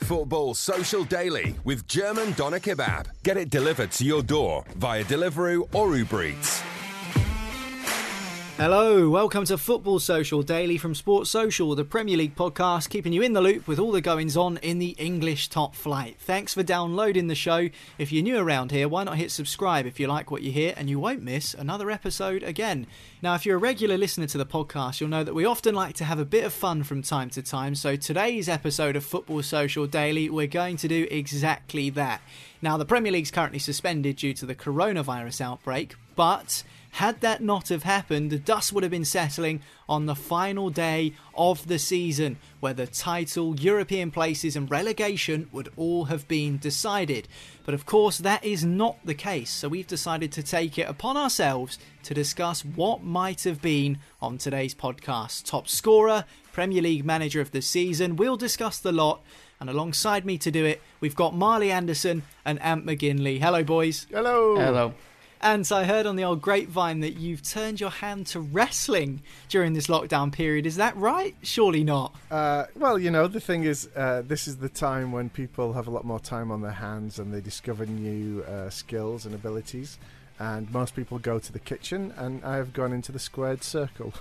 Football Social Daily with German Doner Kebab. Get it delivered to your door via Deliveroo or Uber Eats. Hello, welcome to Football Social Daily from Sports Social, the Premier League podcast, keeping you in the loop with all the goings on in the English top flight. Thanks for downloading the show. If you're new around here, why not hit subscribe if you like what you hear and you won't miss another episode again. Now, if you're a regular listener to the podcast, you'll know that we often like to have a bit of fun from time to time. So, today's episode of Football Social Daily, we're going to do exactly that. Now, the Premier League's currently suspended due to the coronavirus outbreak, but had that not have happened, the dust would have been settling on the final day of the season, where the title, European places, and relegation would all have been decided. But of course, that is not the case, so we've decided to take it upon ourselves to discuss what might have been on today's podcast. Top scorer, Premier League manager of the season, we'll discuss the lot. And alongside me to do it, we've got Marley Anderson and Ant McGinley. Hello, boys. Hello. Hello. And so I heard on the old grapevine that you've turned your hand to wrestling during this lockdown period. Is that right? Surely not. Uh, well, you know, the thing is, uh, this is the time when people have a lot more time on their hands and they discover new uh, skills and abilities. And most people go to the kitchen, and I have gone into the squared circle.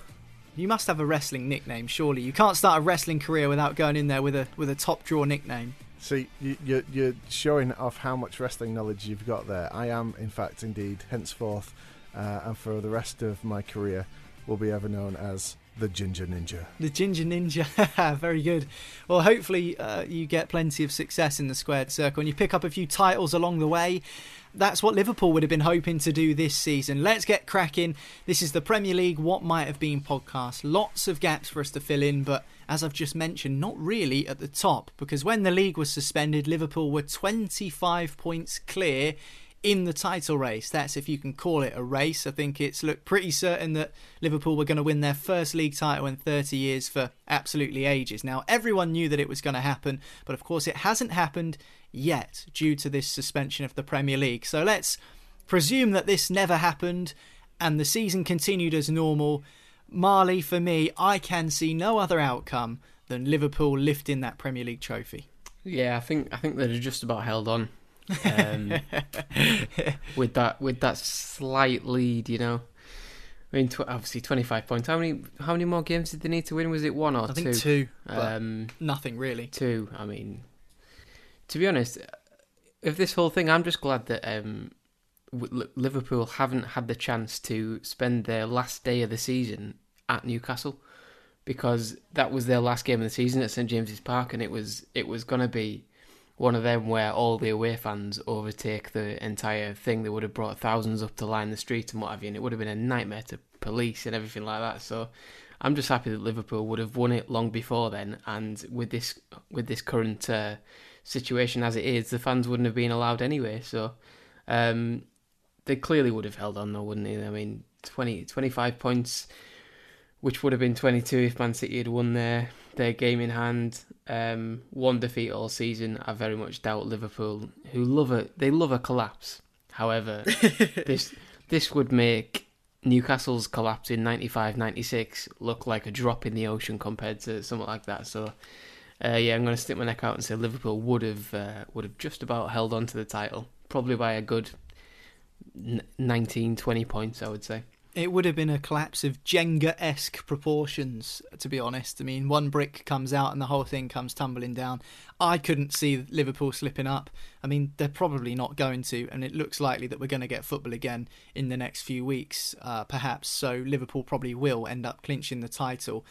You must have a wrestling nickname, surely. You can't start a wrestling career without going in there with a with a top draw nickname. See, you, you're, showing off how much wrestling knowledge you've got there. I am, in fact, indeed, henceforth, uh, and for the rest of my career, will be ever known as the Ginger Ninja. The Ginger Ninja, very good. Well, hopefully uh, you get plenty of success in the squared circle and you pick up a few titles along the way. That's what Liverpool would have been hoping to do this season. Let's get cracking. This is the Premier League What Might Have Been podcast. Lots of gaps for us to fill in, but as I've just mentioned, not really at the top because when the league was suspended, Liverpool were 25 points clear in the title race. That's if you can call it a race. I think it's looked pretty certain that Liverpool were going to win their first league title in 30 years for absolutely ages. Now, everyone knew that it was going to happen, but of course, it hasn't happened yet due to this suspension of the Premier League. So let's presume that this never happened and the season continued as normal. Marley, for me, I can see no other outcome than Liverpool lifting that Premier League trophy. Yeah, I think I think they'd have just about held on um, with that with that slight lead. You know, I mean, tw- obviously twenty five points. How many how many more games did they need to win? Was it one or I two? think two, but Um, nothing really. two. I mean, to be honest, if this whole thing, I'm just glad that um, Liverpool haven't had the chance to spend their last day of the season at Newcastle because that was their last game of the season at St James's Park, and it was it was gonna be one of them where all the away fans overtake the entire thing. They would have brought thousands up to line the street and what have you, and it would have been a nightmare to police and everything like that. So I'm just happy that Liverpool would have won it long before then, and with this with this current uh, situation as it is, the fans wouldn't have been allowed anyway. So um, they clearly would have held on, though, wouldn't they? I mean, 20, 25 points, which would have been 22 if Man City had won their their game in hand. Um, one defeat all season. I very much doubt Liverpool, who love a they love a collapse. However, this this would make Newcastle's collapse in 95-96 look like a drop in the ocean compared to something like that. So, uh, yeah, I'm going to stick my neck out and say Liverpool would have uh, would have just about held on to the title, probably by a good 19, 20 points, I would say. It would have been a collapse of Jenga esque proportions, to be honest. I mean, one brick comes out and the whole thing comes tumbling down. I couldn't see Liverpool slipping up. I mean, they're probably not going to, and it looks likely that we're going to get football again in the next few weeks, uh, perhaps. So Liverpool probably will end up clinching the title.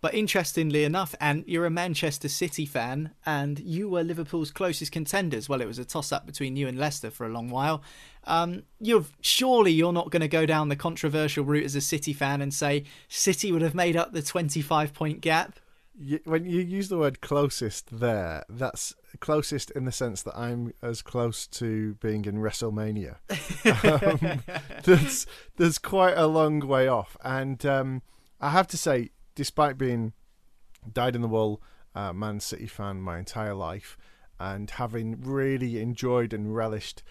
But interestingly enough, and you're a Manchester City fan, and you were Liverpool's closest contenders. Well, it was a toss-up between you and Leicester for a long while. Um, you're surely you're not going to go down the controversial route as a City fan and say City would have made up the 25 point gap. When you use the word closest there, that's closest in the sense that I'm as close to being in WrestleMania. um, there's there's quite a long way off, and um, I have to say, despite being dyed in the wool uh, Man City fan my entire life, and having really enjoyed and relished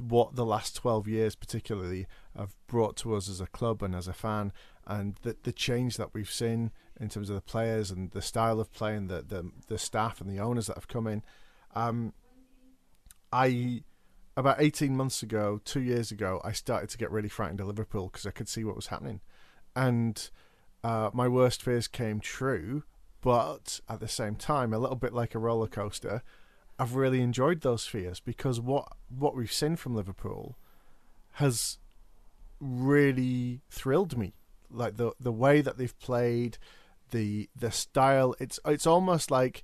what the last 12 years particularly have brought to us as a club and as a fan and the, the change that we've seen in terms of the players and the style of play and the, the, the staff and the owners that have come in. Um, I about 18 months ago, two years ago, I started to get really frightened of Liverpool because I could see what was happening. And uh, my worst fears came true, but at the same time, a little bit like a roller coaster, I've really enjoyed those fears because what what we've seen from Liverpool has really thrilled me. Like the the way that they've played, the the style. It's it's almost like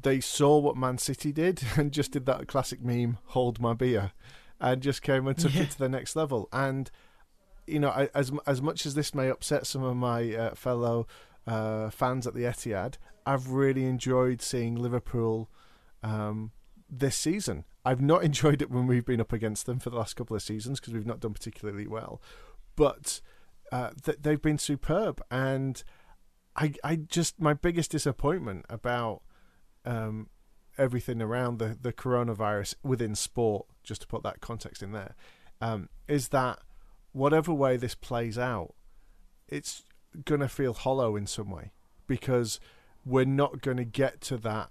they saw what Man City did and just did that classic meme, "Hold my beer," and just came and took Yeah. it to the next level. And you know, I, as as much as this may upset some of my uh, fellow uh, fans at the Etihad, I've really enjoyed seeing Liverpool um, this season. I've not enjoyed it when we've been up against them for the last couple of seasons because we've not done particularly well, but uh, th- they've been superb. And I, I just my biggest disappointment about um, everything around the the coronavirus within sport, just to put that context in there, um, is that whatever way this plays out, it's gonna feel hollow in some way because we're not going to get to that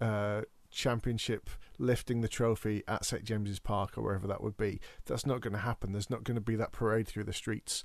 uh, championship lifting the trophy at St James's Park or wherever that would be. That's not going to happen. There's not going to be that parade through the streets.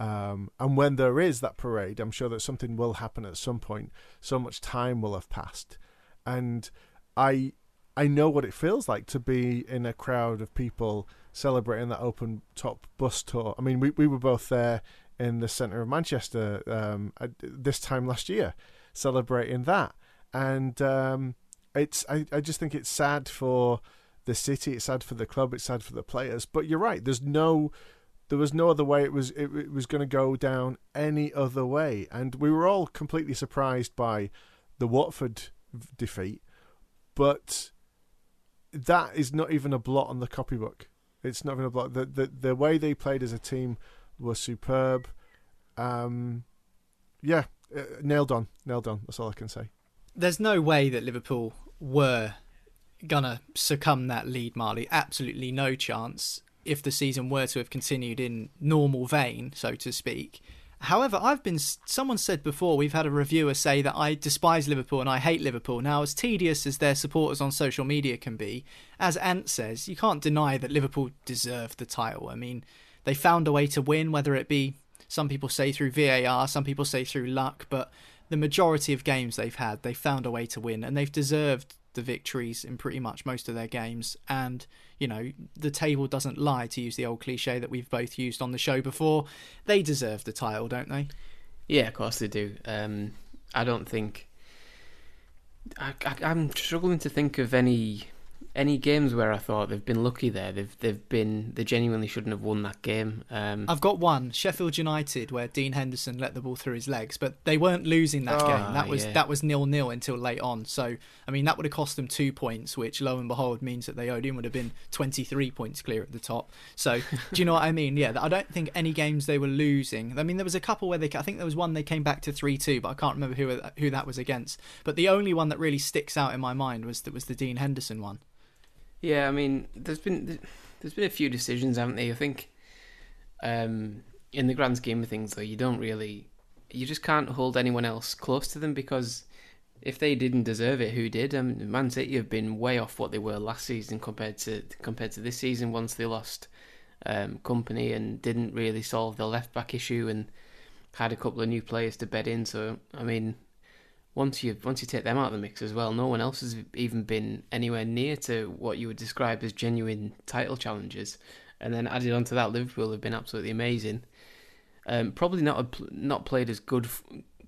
Um, and when there is that parade, I'm sure that something will happen at some point. So much time will have passed, and I I know what it feels like to be in a crowd of people celebrating that open top bus tour. I mean, we we were both there in the centre of Manchester um, at this time last year, celebrating that, and um, it's I, I just think it's sad for the city, it's sad for the club, it's sad for the players. But you're right. There's no there was no other way it was it, it was going to go down any other way, and we were all completely surprised by the Watford defeat, but that is not even a blot on the copybook. It's not even a block. The the the way they played as a team was superb. Um, yeah, uh, nailed on, nailed on. That's all I can say. There's no way that Liverpool were gonna succumb that lead, Marley. Absolutely no chance if the season were to have continued in normal vein, so to speak. However, I've been. Someone said before we've had a reviewer say that I despise Liverpool and I hate Liverpool. Now, as tedious as their supporters on social media can be, as Ant says, you can't deny that Liverpool deserved the title. I mean, they found a way to win, whether it be some people say through VAR, some people say through luck, but the majority of games they've had, they found a way to win, and they've deserved the victories in pretty much most of their games. And you know, the table doesn't lie, to use the old cliche that we've both used on the show before. They deserve the title, don't they? Yeah, of course they do. Um, I don't think. I, I, I'm struggling to think of any any games where I thought they've been lucky there, they've they've been they genuinely shouldn't have won that game. Um, I've got one Sheffield United where Dean Henderson let the ball through his legs, but they weren't losing that Oh, game. That was yeah. that was nil nil until late on. So I mean that would have cost them two points, which lo and behold means that they owed him would have been twenty three points clear at the top. So do you know what I mean? Yeah, I don't think any games they were losing. I mean there was a couple where they I think there was one they came back to three two, but I can't remember who who that was against. But the only one that really sticks out in my mind was that was the Dean Henderson one. Yeah, I mean, there's been there's been a few decisions, haven't there? I think, um, in the grand scheme of things, though, you don't really, you just can't hold anyone else close to them because if they didn't deserve it, who did? Um, Man City have been way off what they were last season compared to compared to this season. Once they lost um, Kompany and didn't really solve the left back issue and had a couple of new players to bed in. So I mean, once you once you take them out of the mix as well, no one else has even been anywhere near to what you would describe as genuine title challenges. And then added onto that, Liverpool have been absolutely amazing. Um, probably not a, not played as good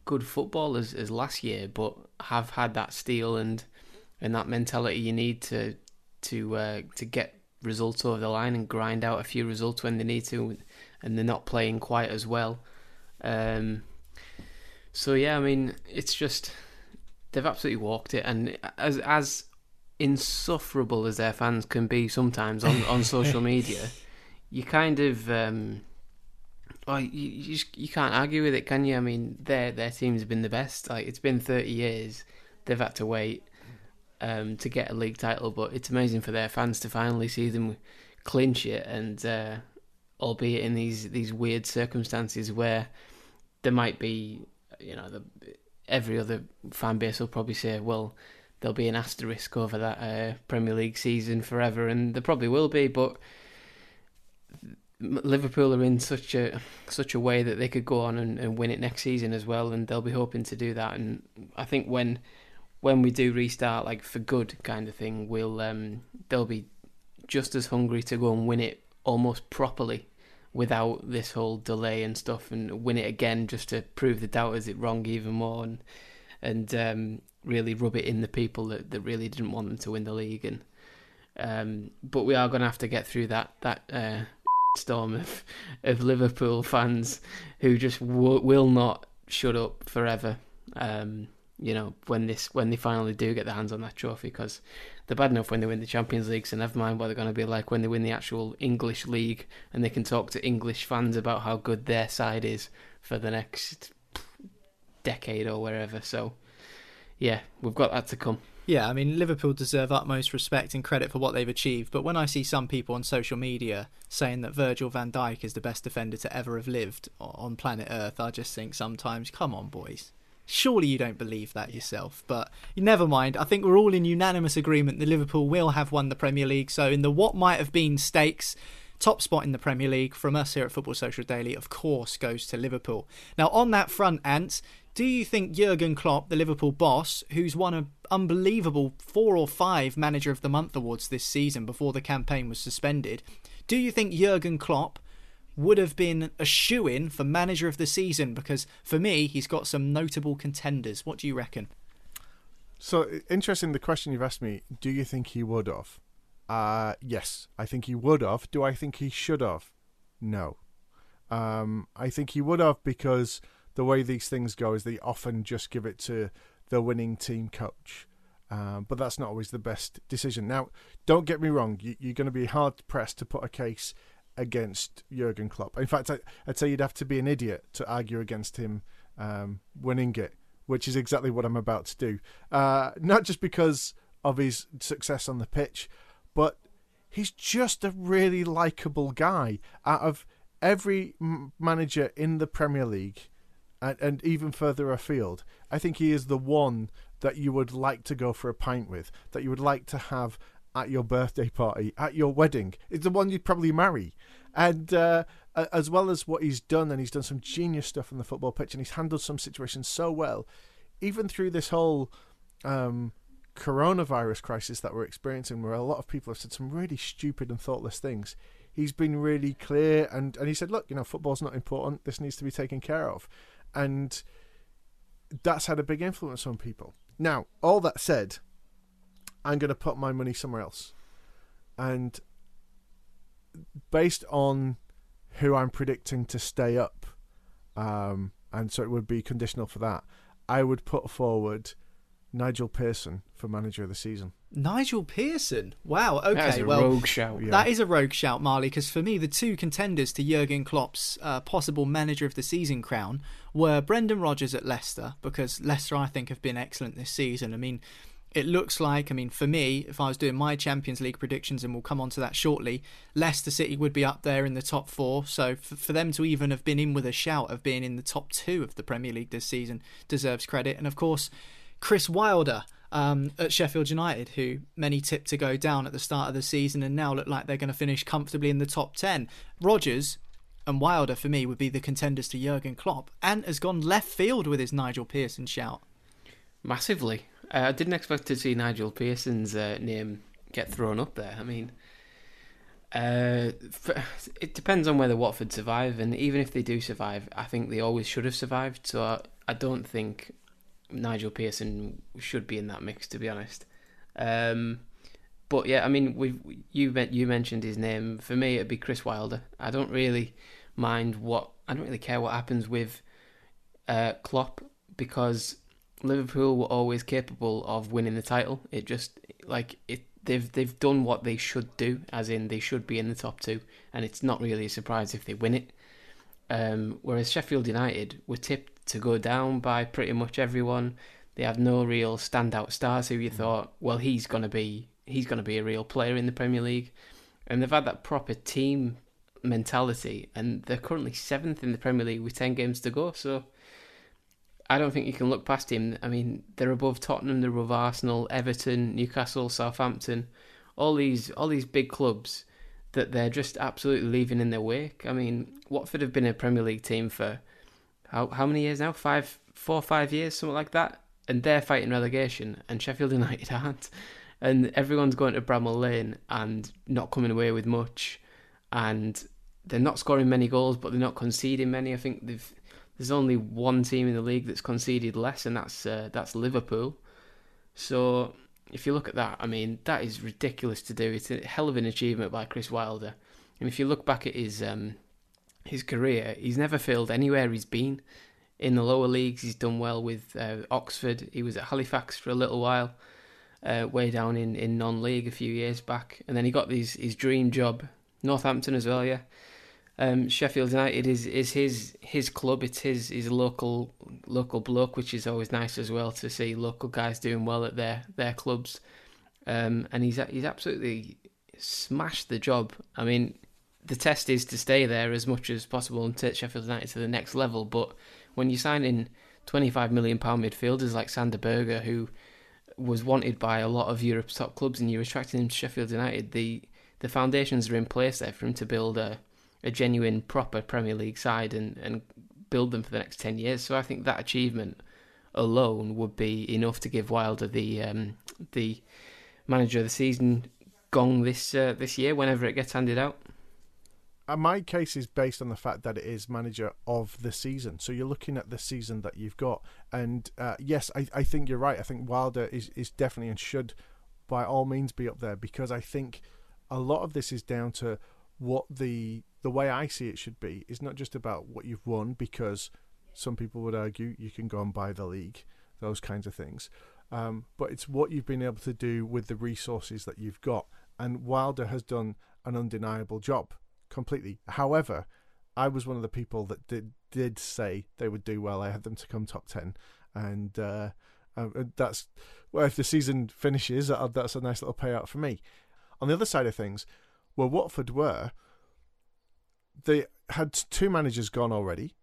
good football as, as last year, but have had that steel and and that mentality you need to to uh, to get results over the line and grind out a few results when they need to, and they're not playing quite as well. Um, so yeah, I mean, it's just they've absolutely walked it, and as as insufferable as their fans can be sometimes on on social media, you kind of um, oh, you you, just, you can't argue with it, can you? I mean, their their team's been the best. Like it's been thirty years, they've had to wait um, to get a league title, but it's amazing for their fans to finally see them clinch it, and uh, albeit in these these weird circumstances where there might be, you know, the, every other fan base will probably say, well, there'll be an asterisk over that uh, Premier League season forever, and there probably will be, but. Liverpool are in such a such a way that they could go on and, and win it next season as well, and they'll be hoping to do that. And I think when when we do restart, like for good kind of thing, we'll um, they'll be just as hungry to go and win it almost properly without this whole delay and stuff, and win it again just to prove the doubters it wrong even more, and and um, really rub it in the people that, that really didn't want them to win the league. And um, but we are going to have to get through that that. Uh, storm of, of Liverpool fans who just w- will not shut up forever. Um, you know, when this when they finally do get their hands on that trophy, because they're bad enough when they win the Champions League. So never mind what they're going to be like when they win the actual English league, and they can talk to English fans about how good their side is for the next decade or wherever. So, yeah, we've got that to come. Yeah, I mean, Liverpool deserve utmost respect and credit for what they've achieved, but when I see some people on social media saying that Virgil van Dijk is the best defender to ever have lived on planet Earth, I just think sometimes, come on, boys. Surely you don't believe that yourself, but never mind. I think we're all in unanimous agreement that Liverpool will have won the Premier League, so in the what might have been stakes, top spot in the Premier League from us here at Football Social Daily, of course, goes to Liverpool. Now, on that front, Ants, do you think Jurgen Klopp, the Liverpool boss, who's won an unbelievable four or five Manager of the Month awards this season before the campaign was suspended, do you think Jurgen Klopp would have been a shoe in for Manager of the Season? Because for me, he's got some notable contenders. What do you reckon? So interesting. The question you've asked me: Do you think he would have? Uh, yes, I think he would have. Do I think he should have? No. Um, I think he would have because the way these things go is they often just give it to the winning team coach. Um, but that's not always the best decision. Now, don't get me wrong, you, you're going to be hard pressed to put a case against Jurgen Klopp. In fact, I, I'd say you'd have to be an idiot to argue against him um, winning it, which is exactly what I'm about to do. Uh, not just because of his success on the pitch, but he's just a really likable guy. Out of every manager in the Premier League, and, and even further afield, I think he is the one that you would like to go for a pint with, that you would like to have at your birthday party, at your wedding. It's the one you'd probably marry. And uh, as well as what he's done, and he's done some genius stuff on the football pitch, and he's handled some situations so well, even through this whole um, coronavirus crisis that we're experiencing, where a lot of people have said some really stupid and thoughtless things. He's been really clear, and, and he said, "Look, you know, football's not important. This needs to be taken care of," and that's had a big influence on people. Now, all that said, I'm going to put my money somewhere else. and based on who I'm predicting to stay up, um, and so it would be conditional for that. I would put forward Nigel Pearson for manager of the season. Nigel Pearson. Wow. Okay. That is a well, rogue shout. Yeah. That is a rogue shout, Marley, because for me, the two contenders to Jurgen Klopp's uh, possible manager of the season crown were Brendan Rodgers at Leicester, because Leicester, I think, have been excellent this season. I mean, it looks like, I mean, for me, if I was doing my Champions League predictions, and we'll come on to that shortly, Leicester City would be up there in the top four. So for, for them to even have been in with a shout of being in the top two of the Premier League this season deserves credit. And of course, Chris Wilder um, at Sheffield United, who many tipped to go down at the start of the season and now look like they're going to finish comfortably in the top 10. Rodgers and Wilder, for me, would be the contenders to Jurgen Klopp and has gone left field with his Nigel Pearson shout. Massively. Uh, I didn't expect to see Nigel Pearson's uh, name get thrown up there. I mean, uh, f it depends on whether Watford survive, and even if they do survive, I think they always should have survived. So I, I don't think Nigel Pearson should be in that mix, to be honest. Um, but yeah, I mean, we you you mentioned his name. For me, it'd be Chris Wilder. I don't really mind what I don't really care what happens with uh, Klopp because Liverpool were always capable of winning the title. It just like it they've they've done what they should do, as in they should be in the top two, and it's not really a surprise if they win it. Um, whereas Sheffield United were tipped to go down by pretty much everyone. They have no real standout stars who you thought, well, he's gonna be he's gonna be a real player in the Premier League, and they've had that proper team mentality, and they're currently seventh in the Premier League with ten games to go. So I don't think you can look past him. I mean, they're above Tottenham, they're above Arsenal, Everton, Newcastle, Southampton, all these all these big clubs that they're just absolutely leaving in their wake. I mean, Watford have been a Premier League team for how how many years now? Five, four, five years, something like that, and they're fighting relegation, and Sheffield United aren't. And everyone's going to Bramall Lane and not coming away with much, and they're not scoring many goals, but they're not conceding many. I think they've there's only one team in the league that's conceded less, and that's uh, that's Liverpool. So if you look at that, I mean that is ridiculous to do. It's a hell of an achievement by Chris Wilder. And if you look back at his um, his career, he's never failed anywhere he's been. In the lower leagues, he's done well with uh, Oxford. He was at Halifax for a little while, uh, way down in, in non-league a few years back, and then he got his his dream job, Northampton as well. Yeah, um, Sheffield United is, is his his club. It's his his local local bloke, which is always nice as well to see local guys doing well at their their clubs. Um, and he's he's absolutely smashed the job. I mean, the test is to stay there as much as possible and take Sheffield United to the next level. But when you sign in twenty five million pound midfielders like Sander Berge, who was wanted by a lot of Europe's top clubs, and you're attracting him to Sheffield United, the the foundations are in place there for him to build a a genuine, proper Premier League side and, and build them for the next 10 years. So I think that achievement alone would be enough to give Wilder the um, the manager of the season gong this uh, this year whenever it gets handed out. Uh, my case is based on the fact that it is manager of the season. So you're looking at the season that you've got. And uh, yes, I, I think you're right. I think Wilder is, is definitely and should by all means be up there because I think a lot of this is down to what the the way I see it should be is not just about what you've won because some people would argue you can go and buy the league, those kinds of things. Um, but it's what you've been able to do with the resources that you've got. And Wilder has done an undeniable job completely. However, I was one of the people that did did say they would do well. I had them to come top ten, and uh, um, that's well. If the season finishes, that's a nice little payout for me. On the other side of things, where Watford were, they had two managers gone already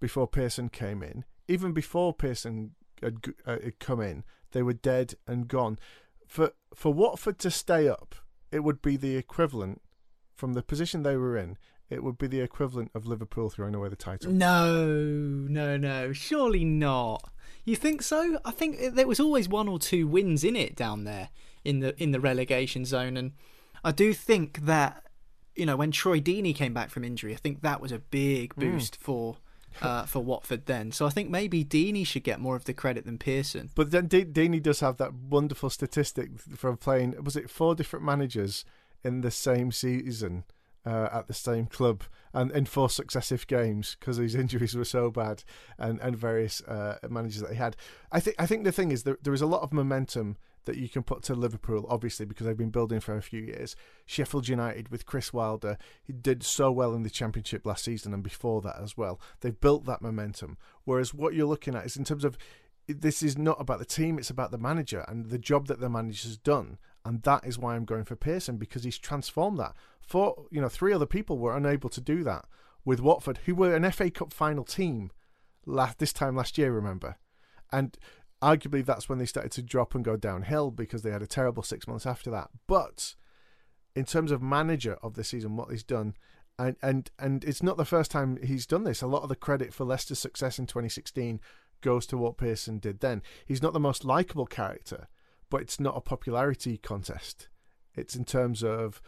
before Pearson came in. Even before Pearson had, uh, had come in, they were dead and gone. For for Watford to stay up, it would be the equivalent from the position they were in. It would be the equivalent of Liverpool throwing away the title. No, no, no. Surely not. You think so? I think there was always one or two wins in it down there in the in the relegation zone, and I do think that you know when Troy Deeney came back from injury, I think that was a big boost mm. for uh, for Watford then. So I think maybe Deeney should get more of the credit than Pearson. But then De- Deeney does have that wonderful statistic from playing. Was it four different managers in the same season uh, at the same club and in four successive games because his injuries were so bad and and various uh, managers that he had. I think I think the thing is that there is a lot of momentum that you can put to Liverpool, obviously because they've been building for a few years. Sheffield United with Chris Wilder, he did so well in the Championship last season and before that as well. They've built that momentum. Whereas what you're looking at is in terms of this is not about the team, it's about the manager and the job that the manager's done. And that is why I'm going for Pearson because he's transformed that. Four, you know, three other people were unable to do that with Watford, who were an FA Cup final team last this time last year. Remember, and arguably that's when they started to drop and go downhill because they had a terrible six months after that. But in terms of manager of the season, what he's done, and and and it's not the first time he's done this. A lot of the credit for Leicester's success in 2016 goes to what Pearson did then. He's not the most likable character, but it's not a popularity contest. It's in terms of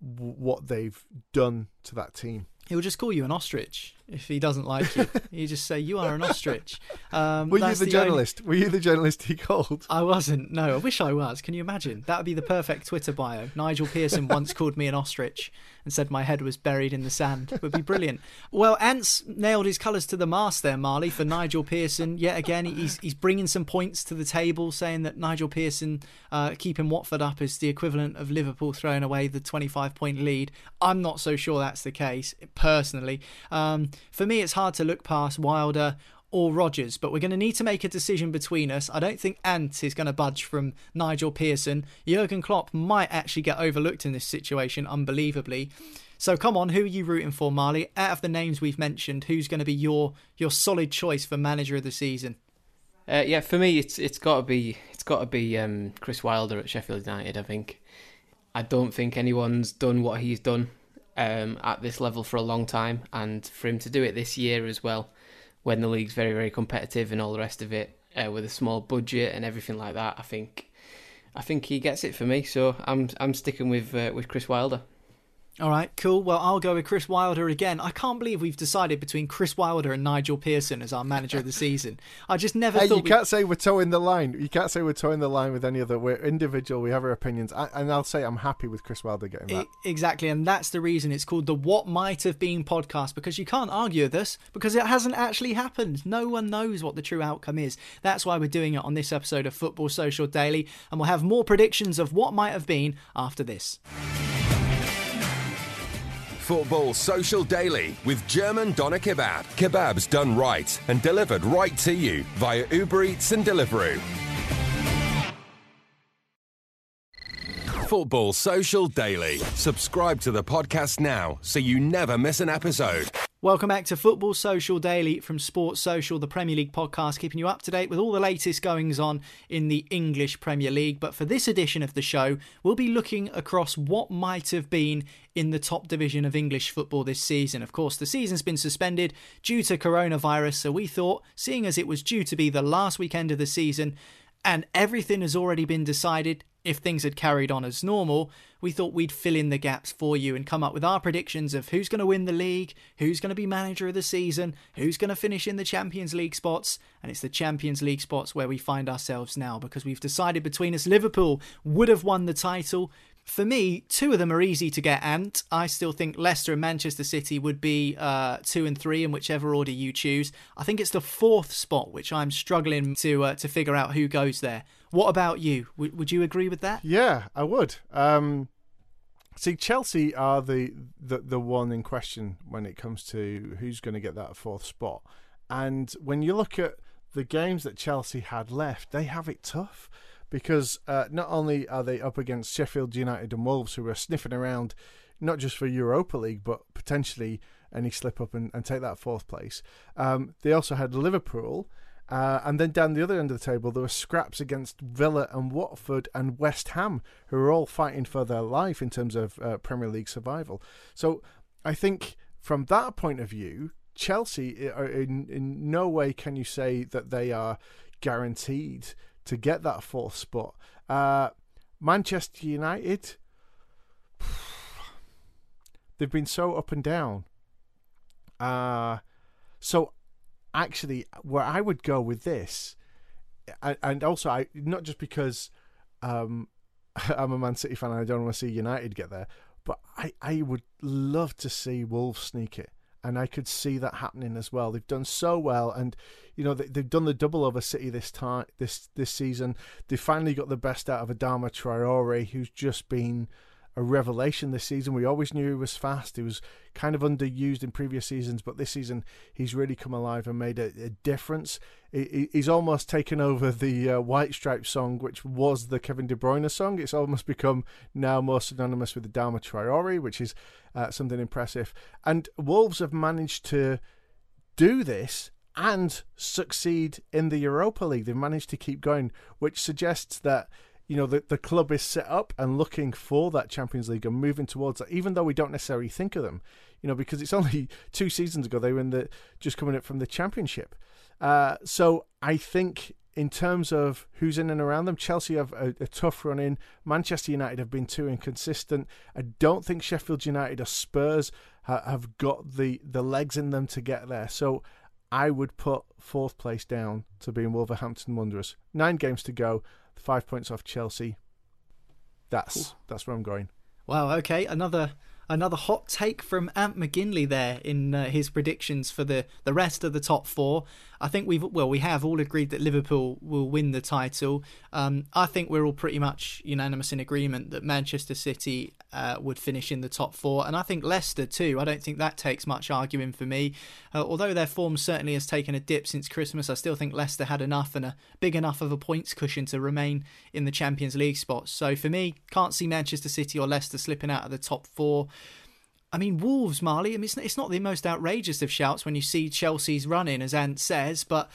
what they've done to that team. He'll just call you an ostrich if he doesn't like you. you just say you are an ostrich. Um, Were you the, only- journalist? Were you the journalist he called? I wasn't. No, I wish I was. Can you imagine? That would be the perfect Twitter bio. Nigel Pearson once called me an ostrich and said my head was buried in the sand. It Would be brilliant. Well, Ants nailed his colours to the mast there, Marley, for Nigel Pearson. Yet again, he's he's bringing some points to the table, saying that Nigel Pearson uh, keeping Watford up is the equivalent of Liverpool throwing away the 25 point lead. I'm not so sure that's the case personally. Um, for me, it's hard to look past Wilder or Rodgers, but we're going to need to make a decision between us. I don't think Ant is going to budge from Nigel Pearson. Jurgen Klopp might actually get overlooked in this situation, unbelievably. So come on, who are you rooting for, Marley? Out of the names we've mentioned, who's going to be your your solid choice for manager of the season? Uh, yeah, for me, it's it's got to be it's got to be um, Chris Wilder at Sheffield United. I think. I don't think anyone's done what he's done um, at this level for a long time, and for him to do it this year as well, when the league's very very competitive and all the rest of it, uh, with a small budget and everything like that, I think, I think he gets it for me. So I'm I'm sticking with uh, with Chris Wilder. All right, cool. Well, I'll go with Chris Wilder again. I can't believe we've decided between Chris Wilder and Nigel Pearson as our manager of the season. I just never Hey, thought you we- can't say we're toeing the line. You can't say we're toeing the line with any other. We're individual. We have our opinions, I, and I'll say I'm happy with Chris Wilder getting that. E- exactly, and that's the reason it's called the What Might Have Been podcast because you can't argue with us because it hasn't actually happened. No one knows what the true outcome is. That's why we're doing it on this episode of Football Social Daily, and we'll have more predictions of what might have been after this. Football Social Daily with German Doner Kebab. Kebabs done right and delivered right to you via Uber Eats and Deliveroo. Football Social Daily. Subscribe to the podcast now so you never miss an episode. Welcome back to Football Social Daily from Sports Social, the Premier League podcast, keeping you up to date with all the latest goings on in the English Premier League. But for this edition of the show, we'll be looking across what might have been in the top division of English football this season. Of course, the season's been suspended due to coronavirus, so we thought, seeing as it was due to be the last weekend of the season, and everything has already been decided. If things had carried on as normal, we thought we'd fill in the gaps for you and come up with our predictions of who's going to win the league, who's going to be manager of the season, who's going to finish in the Champions League spots. And it's the Champions League spots where we find ourselves now because we've decided between us Liverpool would have won the title. For me, two of them are easy to get, and I still think Leicester and Manchester City would be uh, two and three in whichever order you choose. I think it's the fourth spot which I'm struggling to uh, to figure out who goes there. What about you? W- would you agree with that? Yeah, I would. Um, see, Chelsea are the, the the one in question when it comes to who's going to get that fourth spot. And when you look at the games that Chelsea had left, they have it tough because uh, not only are they up against Sheffield United and Wolves, who are sniffing around not just for Europa League, but potentially any slip up and, and take that fourth place. Um, they also had Liverpool. Uh, and then down the other end of the table, there were scraps against Villa and Watford and West Ham, who are all fighting for their life in terms of uh, Premier League survival. So I think from that point of view, Chelsea, are in, in no way can you say that they are guaranteed to get that fourth spot. Uh, Manchester United, they've been so up and down. Uh, so actually, where I would go with this, and, also I not just because um, I'm a Man City fan. and I don't want to see United get there, but I I would love to see Wolves sneak it. And I could see that happening as well. They've done so well, and you know they, they've done the double over City this time this this season. They finally got the best out of Adama Traore, who's just been a revelation this season. We always knew he was fast. He was kind of underused in previous seasons, but this season he's really come alive and made a, a difference. He, he's almost taken over the uh, White Stripe song, which was the Kevin De Bruyne song. It's almost become now more synonymous with Adama Traore, which is uh, something impressive. And Wolves have managed to do this and succeed in the Europa League. They've managed to keep going, which suggests that you know the, the club is set up and looking for that Champions League and moving towards that, even though we don't necessarily think of them, you know, because it's only two seasons ago they were in the just coming up from the Championship. Uh, so I think in terms of who's in and around them, Chelsea have a, a, tough run in. Manchester United have been too inconsistent. I don't think Sheffield United or Spurs ha- have got the, the legs in them to get there. So I would put fourth place down to being Wolverhampton Wanderers. Nine games to go five points off Chelsea. That's Ooh. that's where I'm going. Wow. Okay. Another another hot take from Ant McGinley there in uh, his predictions for the, the rest of the top four. I think we've well we have all agreed that Liverpool will win the title. Um, I think we're all pretty much unanimous in agreement that Manchester City uh, would finish in the top four, and I think Leicester too. I don't think that takes much arguing for me. Uh, although their form certainly has taken a dip since Christmas, I still think Leicester had enough and a big enough of a points cushion to remain in the Champions League spots. So for me, can't see Manchester City or Leicester slipping out of the top four. I mean, Wolves, Marley. I mean, it's, not the most outrageous of shouts when you see Chelsea's running, as Ant says, but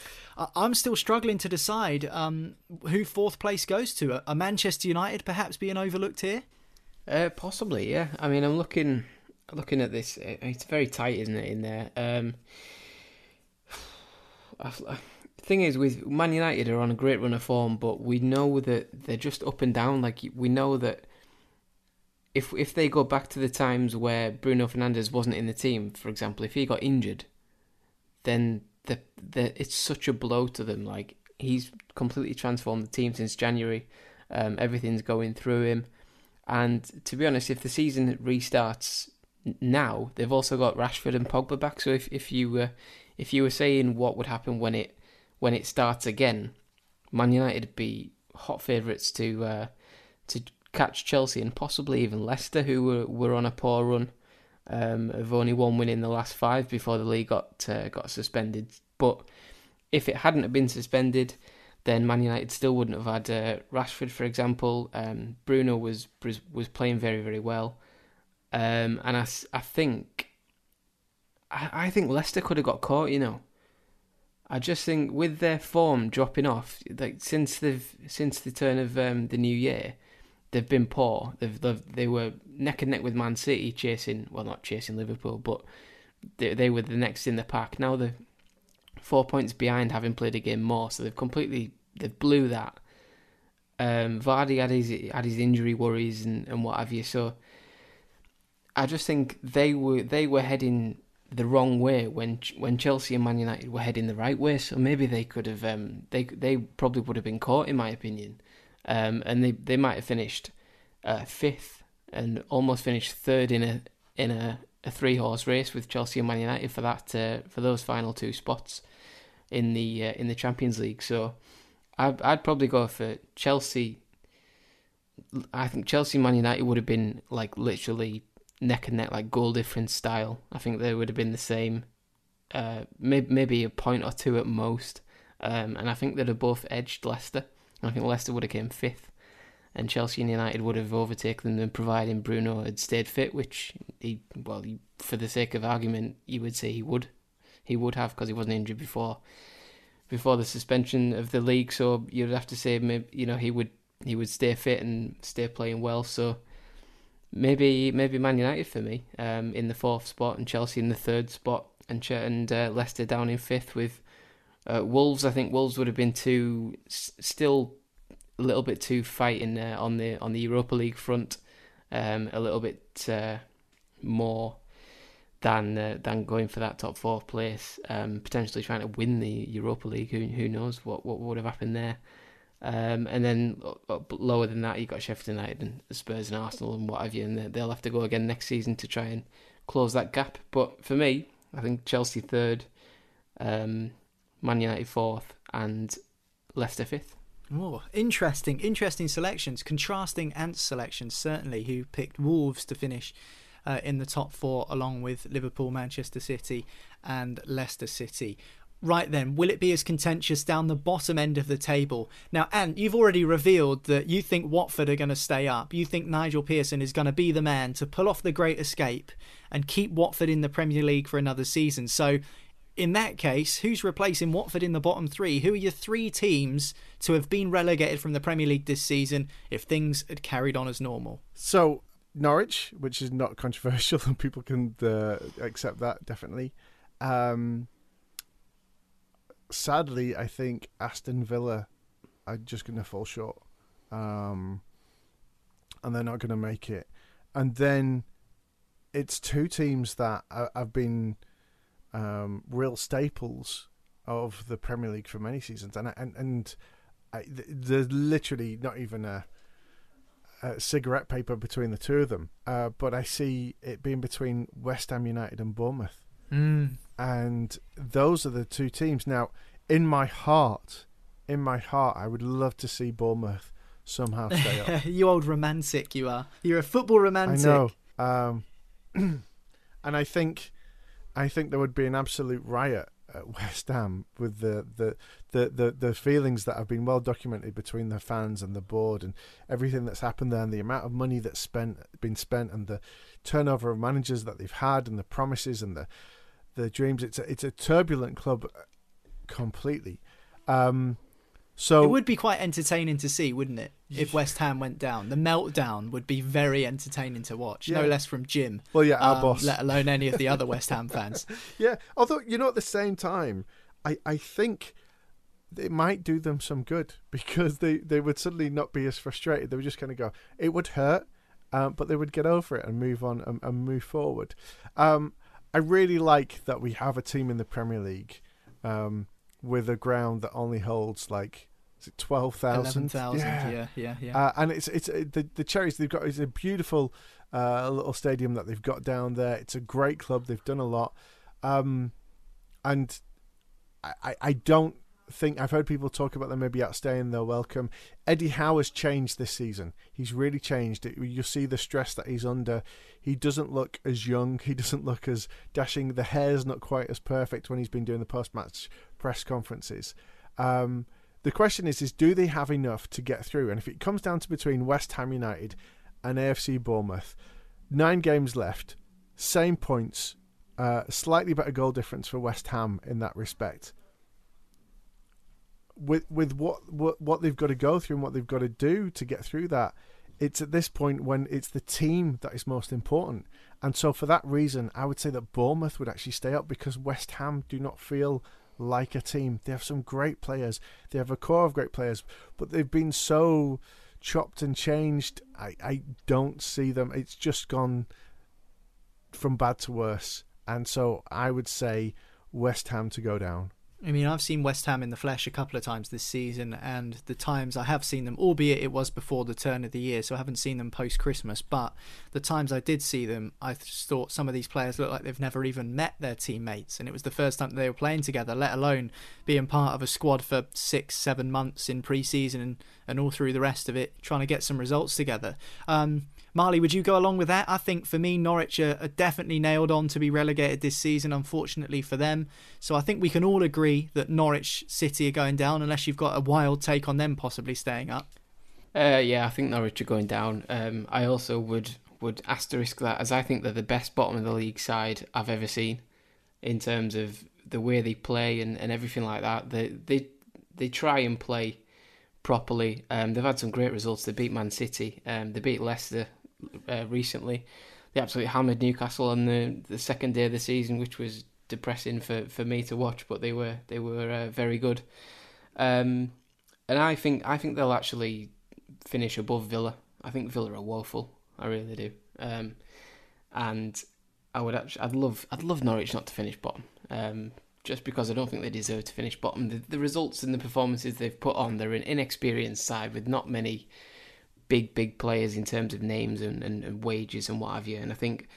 I'm still struggling to decide um, who fourth place goes to. A Manchester United perhaps being overlooked here? Uh, possibly, yeah. I mean, I'm looking looking at this. It's very tight, isn't it, in there? Um, the thing is, with Man United are on a great run of form, but we know that they're just up and down. Like we know that if if they go back to the times where Bruno Fernandes wasn't in the team, for example, if he got injured, then the the it's such a blow to them. Like he's completely transformed the team since January. Um, everything's going through him, and to be honest, if the season restarts now, they've also got Rashford and Pogba back. So if if you were if you were saying what would happen when it when it starts again, Man United would be hot favourites to uh, to catch Chelsea and possibly even Leicester, who were, were on a poor run. Um, have only one win in the last five before the league got uh, got suspended. But if it hadn't have been suspended, then Man United still wouldn't have had uh, Rashford, for example. Um, Bruno was was playing very very well, um, and I, I think I, I think Leicester could have got caught. You know, I just think with their form dropping off, like since they've since the turn of um, the new year, they've been poor. They've, they've, they were neck and neck with Man City, chasing well, not chasing Liverpool, but they they were the next in the pack. Now they're four points behind, having played a game more, so they've completely they blew that. Um, Vardy had his had his injury worries and, and what have you. So I just think they were they were heading the wrong way when when Chelsea and Man United were heading the right way. So maybe they could have um, they they probably would have been caught in my opinion um, and they they might have finished uh, fifth and almost finished third in a in a, a three horse race with Chelsea and Man United for that uh, for those final two spots in the uh, in the Champions League. So I'd, I'd probably go for Chelsea. I think Chelsea Man United would have been like literally neck and neck, like goal difference style. I think they would have been the same, uh, maybe maybe a point or two at most. Um, and I think they'd have both edged Leicester. I think Leicester would have came fifth, and Chelsea and United would have overtaken them, providing Bruno had stayed fit, which he, well, he, for the sake of argument, you would say he would, he would have because he wasn't injured before, before the suspension of the league. So you'd have to say, maybe, you know, he would he would stay fit and stay playing well. So maybe maybe Man United for me um, in the fourth spot and Chelsea in the third spot and and uh, Leicester down in fifth with uh, Wolves, I think Wolves would have been too still a little bit too fighting uh, on the on the Europa League front, um, a little bit uh, more than uh, than going for that top four place, um, potentially trying to win the Europa League. Who who knows what what would have happened there? Um, and then lower than that, you've got Sheffield United and Spurs and Arsenal and what have you, and they'll have to go again next season to try and close that gap. But for me, I think Chelsea third, um, Man United fourth, and Leicester fifth. Oh, interesting, interesting selections. Contrasting Ants selections, certainly, who picked Wolves to finish uh, in the top four, along with Liverpool, Manchester City, and Leicester City. Right then, will it be as contentious down the bottom end of the table? Now, Ant, you've already revealed that you think Watford are going to stay up. You think Nigel Pearson is going to be the man to pull off the great escape and keep Watford in the Premier League for another season. So, in that case, who's replacing Watford in the bottom three? Who are your three teams to have been relegated from the Premier League this season if things had carried on as normal? So Norwich, which is not controversial, and people can uh, accept that definitely. Um, sadly, I think Aston Villa are just going to fall short, um, and they're not going to make it. And then it's two teams that have been um, real staples of the Premier League for many seasons, and and and I, there's literally not even a, a, cigarette paper between the two of them. Uh, but I see it being between West Ham United and Bournemouth, mm. and those are the two teams. Now, in my heart, in my heart, I would love to see Bournemouth somehow stay up. you old romantic, you are. You're a football romantic. I know. Um, and I think I think there would be an absolute riot at West Ham with the, the the, the, the feelings that have been well documented between the fans and the board and everything that's happened there and the amount of money that's spent been spent and the turnover of managers that they've had and the promises and the the dreams. It's a, it's a turbulent club completely. Um, so it would be quite entertaining to see, wouldn't it? If West Ham went down, the meltdown would be very entertaining to watch. Yeah. No less from Jim. Well, yeah, our um, boss. Let alone any of the other West Ham fans. Yeah, although you know, at the same time, I I think it might do them some good because they they would suddenly not be as frustrated. They would just kind of go, it would hurt, um, but they would get over it and move on and, and move forward. Um, I really like that we have a team in the Premier League. Um, with a ground that only holds like is it twelve thousand? Yeah, yeah, yeah. yeah. Uh, and it's it's uh, the the Cherries. They've got it's a beautiful uh, little stadium that they've got down there. It's a great club. They've done a lot, um, and I I don't think I've heard people talk about them maybe outstaying their welcome. Eddie Howe has changed this season. He's really changed. It. You see the stress that he's under. He doesn't look as young. He doesn't look as dashing. The hair's not quite as perfect when he's been doing the post-match press conferences. Um, the question is, is do they have enough to get through? And if it comes down to between West Ham United and AFC Bournemouth, nine games left, same points, uh, slightly better goal difference for West Ham in that respect with with what, what what they've got to go through and what they've got to do to get through that, it's at this point when it's the team that is most important. And so for that reason, I would say that Bournemouth would actually stay up because West Ham do not feel like a team. They have some great players. They have a core of great players, but they've been so chopped and changed. I, I don't see them. It's just gone from bad to worse. And so I would say West Ham to go down. I mean, I've seen West Ham in the flesh a couple of times this season, and the times I have seen them, albeit it was before the turn of the year, so I haven't seen them post Christmas, but the times I did see them, I thought some of these players look like they've never even met their teammates, and it was the first time they were playing together, let alone being part of a squad for six, seven months in pre season and, and all through the rest of it, trying to get some results together. Um, Marley, would you go along with that? I think for me, Norwich are, are, definitely nailed on to be relegated this season, unfortunately for them. So I think we can all agree that Norwich City are going down, unless you've got a wild take on them possibly staying up. Uh, yeah, I think Norwich are going down. Um, I also would would asterisk that as I think they're the best bottom of the league side I've ever seen in terms of the way they play and, and everything like that. They they they try and play properly. Um, they've had some great results. They beat Man City. Um, they beat Leicester uh, recently. They absolutely hammered Newcastle on the the second day of the season, which was depressing for, for me to watch. But they were they were uh, very good, um, and I think I think they'll actually finish above Villa. I think Villa are woeful. I really do. Um, and I would actually, I'd love I'd love Norwich not to finish bottom. Um, just because I don't think they deserve to finish bottom. The, the results and the performances they've put on, they're an inexperienced side with not many big, big players in terms of names and, and, and wages and what have you. And I think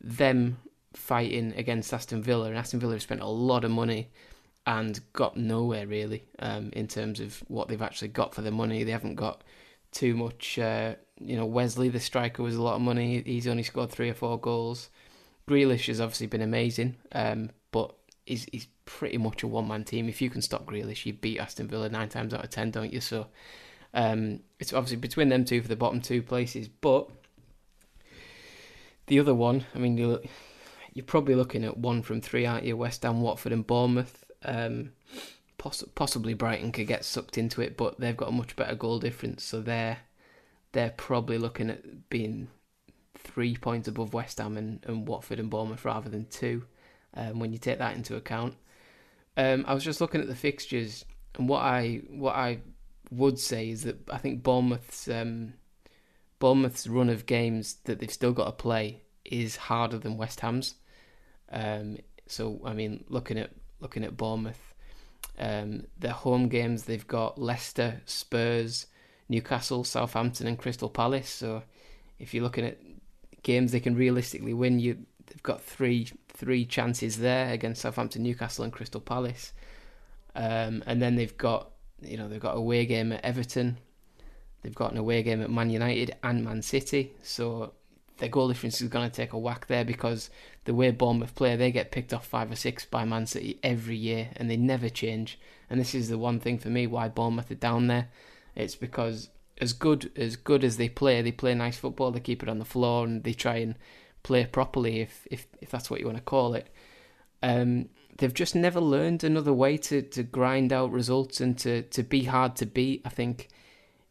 them fighting against Aston Villa, and Aston Villa have spent a lot of money and got nowhere really um, in terms of what they've actually got for their money. They haven't got too much. Uh, you know, Wesley, the striker, was a lot of money. He's only scored three or four goals. Grealish has obviously been amazing, um, but he's, he's pretty much a one man team. If you can stop Grealish, you beat Aston Villa nine times out of ten, don't you? So um, it's obviously between them two for the bottom two places. But the other one, I mean, you're, you're probably looking at one from three, aren't you? West Ham, Watford, and Bournemouth. Um, poss- possibly Brighton could get sucked into it, but they've got a much better goal difference, so they're they're probably looking at being three points above West Ham and, and Watford and Bournemouth rather than two. Um, when you take that into account, um, I was just looking at the fixtures, and what I what I would say is that I think Bournemouth's um, Bournemouth's run of games that they've still got to play is harder than West Ham's. Um, so I mean, looking at looking at Bournemouth, um, their home games they've got Leicester, Spurs, Newcastle, Southampton, and Crystal Palace. So if you're looking at games they can realistically win, you they've got three three chances there against Southampton, Newcastle, and Crystal Palace. Um, and then they've got you know they've got away game at Everton, they've got an away game at Man United and Man City. So their goal difference is going to take a whack there because the way Bournemouth play, they get picked off five or six by Man City every year, and they never change. And this is the one thing for me why Bournemouth are down there. It's because as good as good as they play, they play nice football. They keep it on the floor and they try and play properly, if if if that's what you want to call it. Um, they've just never learned another way to, to grind out results and to, to be hard to beat. I think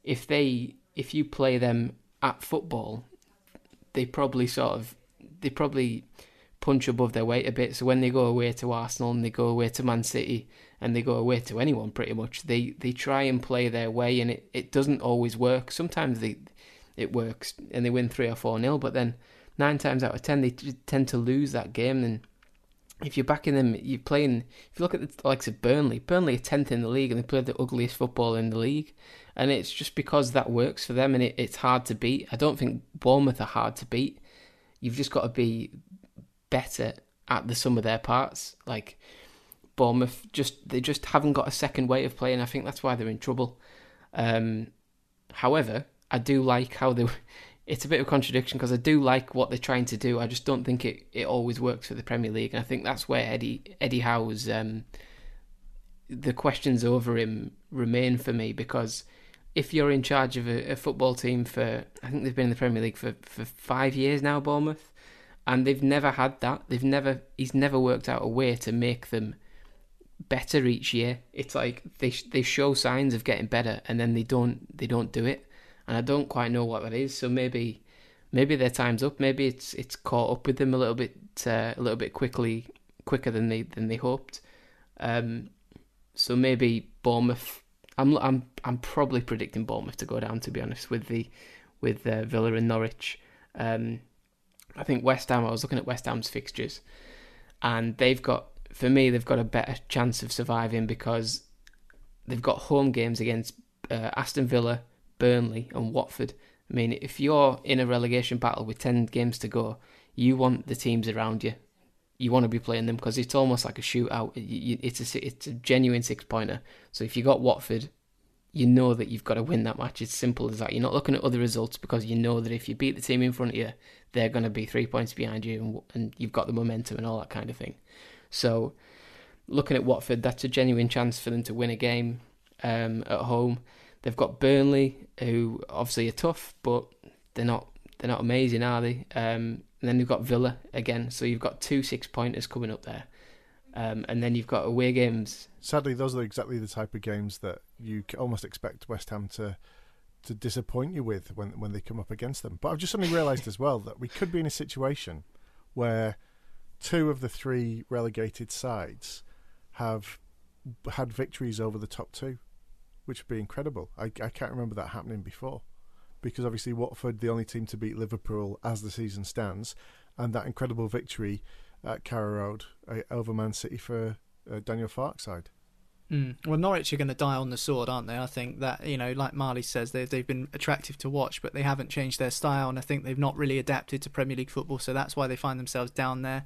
if they if you play them at football, they probably sort of they probably punch above their weight a bit. So when they go away to Arsenal and they go away to Man City and they go away to anyone pretty much, they, they try and play their way and it, it doesn't always work. Sometimes they it works and they win three or four nil, but then nine times out of ten they tend to lose that game. And if you're backing them, you're playing. If you look at the likes of Burnley, Burnley are tenth in the league and they play the ugliest football in the league, and it's just because that works for them and it, it's hard to beat. I don't think Bournemouth are hard to beat. You've just got to be better at the sum of their parts. Like Bournemouth, just they just haven't got a second way of playing. I think that's why they're in trouble. Um, however, I do like how they. It's a bit of a contradiction because I do like what they're trying to do. I just don't think it, it always works for the Premier League, and I think that's where Eddie Eddie Howe's um, the questions over him remain for me because if you're in charge of a, a, football team for I think they've been in the Premier League for, for five years now, Bournemouth, and they've never had that. They've never he's never worked out a way to make them better each year. It's like they they show signs of getting better and then they don't they don't do it, and I don't quite know what that is. So maybe maybe their time's up. Maybe it's it's caught up with them a little bit uh, a little bit quickly quicker than they than they hoped. Um, so maybe Bournemouth. I'm I'm I'm probably predicting Bournemouth to go down. To be honest, with the with uh, Villa and Norwich. Um, I think West Ham. I was looking at West Ham's fixtures, and they've got for me they've got a better chance of surviving because they've got home games against uh, Aston Villa, Burnley, and Watford. I mean, if you're in a relegation battle with ten games to go, you want the teams around you. You want to be playing them because it's almost like a shootout. It's a it's a genuine six pointer. So if you got Watford, you know that you've got to win that match. It's simple as that. You're not looking at other results because you know that if you beat the team in front of you, they're going to be three points behind you, and, and you've got the momentum and all that kind of thing. So, looking at Watford, that's a genuine chance for them to win a game um, at home. They've got Burnley, who obviously are tough, but they're not they're not amazing, are they? Um, and then you've got Villa again, so you've got two six pointers coming up there. Um, and then you've got away games. Sadly, those are exactly the type of games that you almost expect West Ham to to disappoint you with when when they come up against them. But I've just suddenly realised as well that we could be in a situation where two of the three relegated sides have had victories over the top two, which would be incredible. I, I can't remember that happening before, because obviously Watford the only team to beat Liverpool as the season stands, and that incredible victory at Carrow Road uh, over Man City for uh, Daniel Farke's side. Mm. Well, Norwich are going to die on the sword, aren't they? I think that you know, like Marley says, they they've been attractive to watch, but they haven't changed their style, and I think they've not really adapted to Premier League football, so that's why they find themselves down there.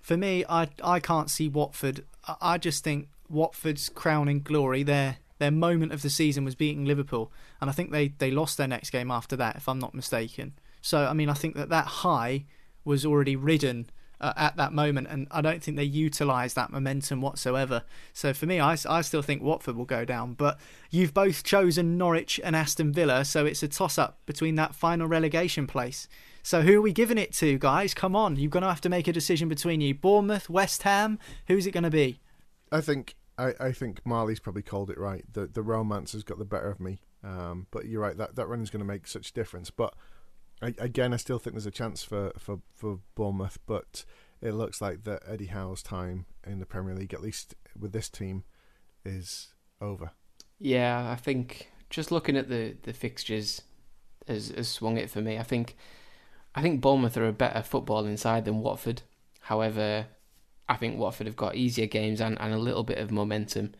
For me, I I can't see Watford. I, I just think Watford's crowning glory, their their moment of the season was beating Liverpool, and I think they they lost their next game after that, if I'm not mistaken. So I mean, I think that that high was already ridden uh, at that moment, and I don't think they utilised that momentum whatsoever. So for me, I, I still think Watford will go down. But you've both chosen Norwich and Aston Villa, so it's a toss up between that final relegation place. So who are we giving it to, guys? Come on, you're going to have to make a decision between you. Bournemouth, West Ham, who's it going to be? I think I, I think Marley's probably called it right. The the romance has got the better of me. Um, but you're right that that run is going to make such a difference. But I, again, I still think there's a chance for, for, for Bournemouth, but it looks like that Eddie Howe's time in the Premier League, at least with this team, is over. Yeah, I think just looking at the, the fixtures has, has swung it for me. I think I think Bournemouth are a better football inside than Watford. However, I think Watford have got easier games and, and a little bit of momentum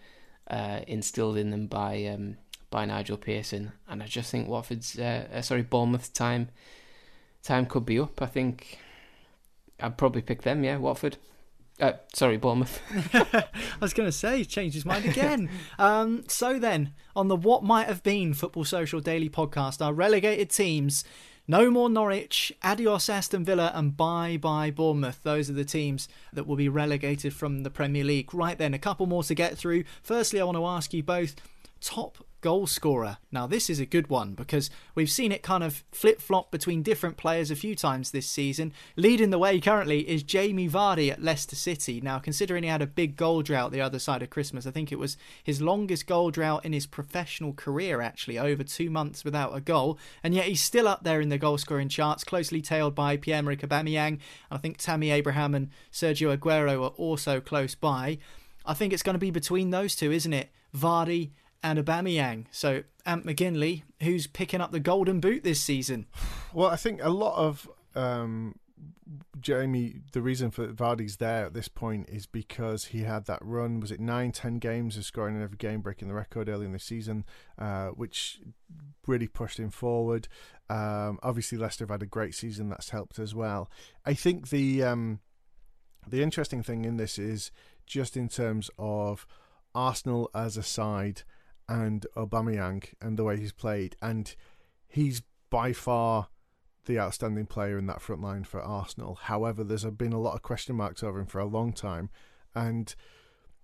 uh, instilled in them by um, by Nigel Pearson, and I just think Watford's uh, uh, sorry Bournemouth time time could be up. I think I'd probably pick them. Yeah, Watford. Uh, sorry, Bournemouth. I was going to say, changed his mind again. um, so then, on the What Might Have Been Football Social Daily podcast, our relegated teams no more Norwich, adios Aston Villa, and bye bye Bournemouth. Those are the teams that will be relegated from the Premier League. Right then, a couple more to get through. Firstly, I want to ask you both top goal scorer. Now, this is a good one because we've seen it kind of flip flop between different players a few times this season. Leading the way currently is Jamie Vardy at Leicester City. Now, considering he had a big goal drought the other side of Christmas, I think it was his longest goal drought in his professional career, actually, over two months without a goal. And yet he's still up there in the goal scoring charts, closely tailed by Pierre Emerick Aubameyang. I think Tammy Abraham and Sergio Aguero are also close by. I think it's going to be between those two, isn't it? Vardy and Aubameyang. So Ant McGinley, who's picking up the Golden Boot this season? Well, I think a lot of um, Jamie. The reason for Vardy's there at this point is because he had that run. Was it nine, ten games of scoring in every game, breaking the record early in the season, uh, which really pushed him forward. Um, obviously, Leicester have had a great season. That's helped as well. I think the um, the interesting thing in this is just in terms of Arsenal as a side and Aubameyang and the way he's played, and he's by far the outstanding player in that front line for Arsenal. However, there's been a lot of question marks over him for a long time, and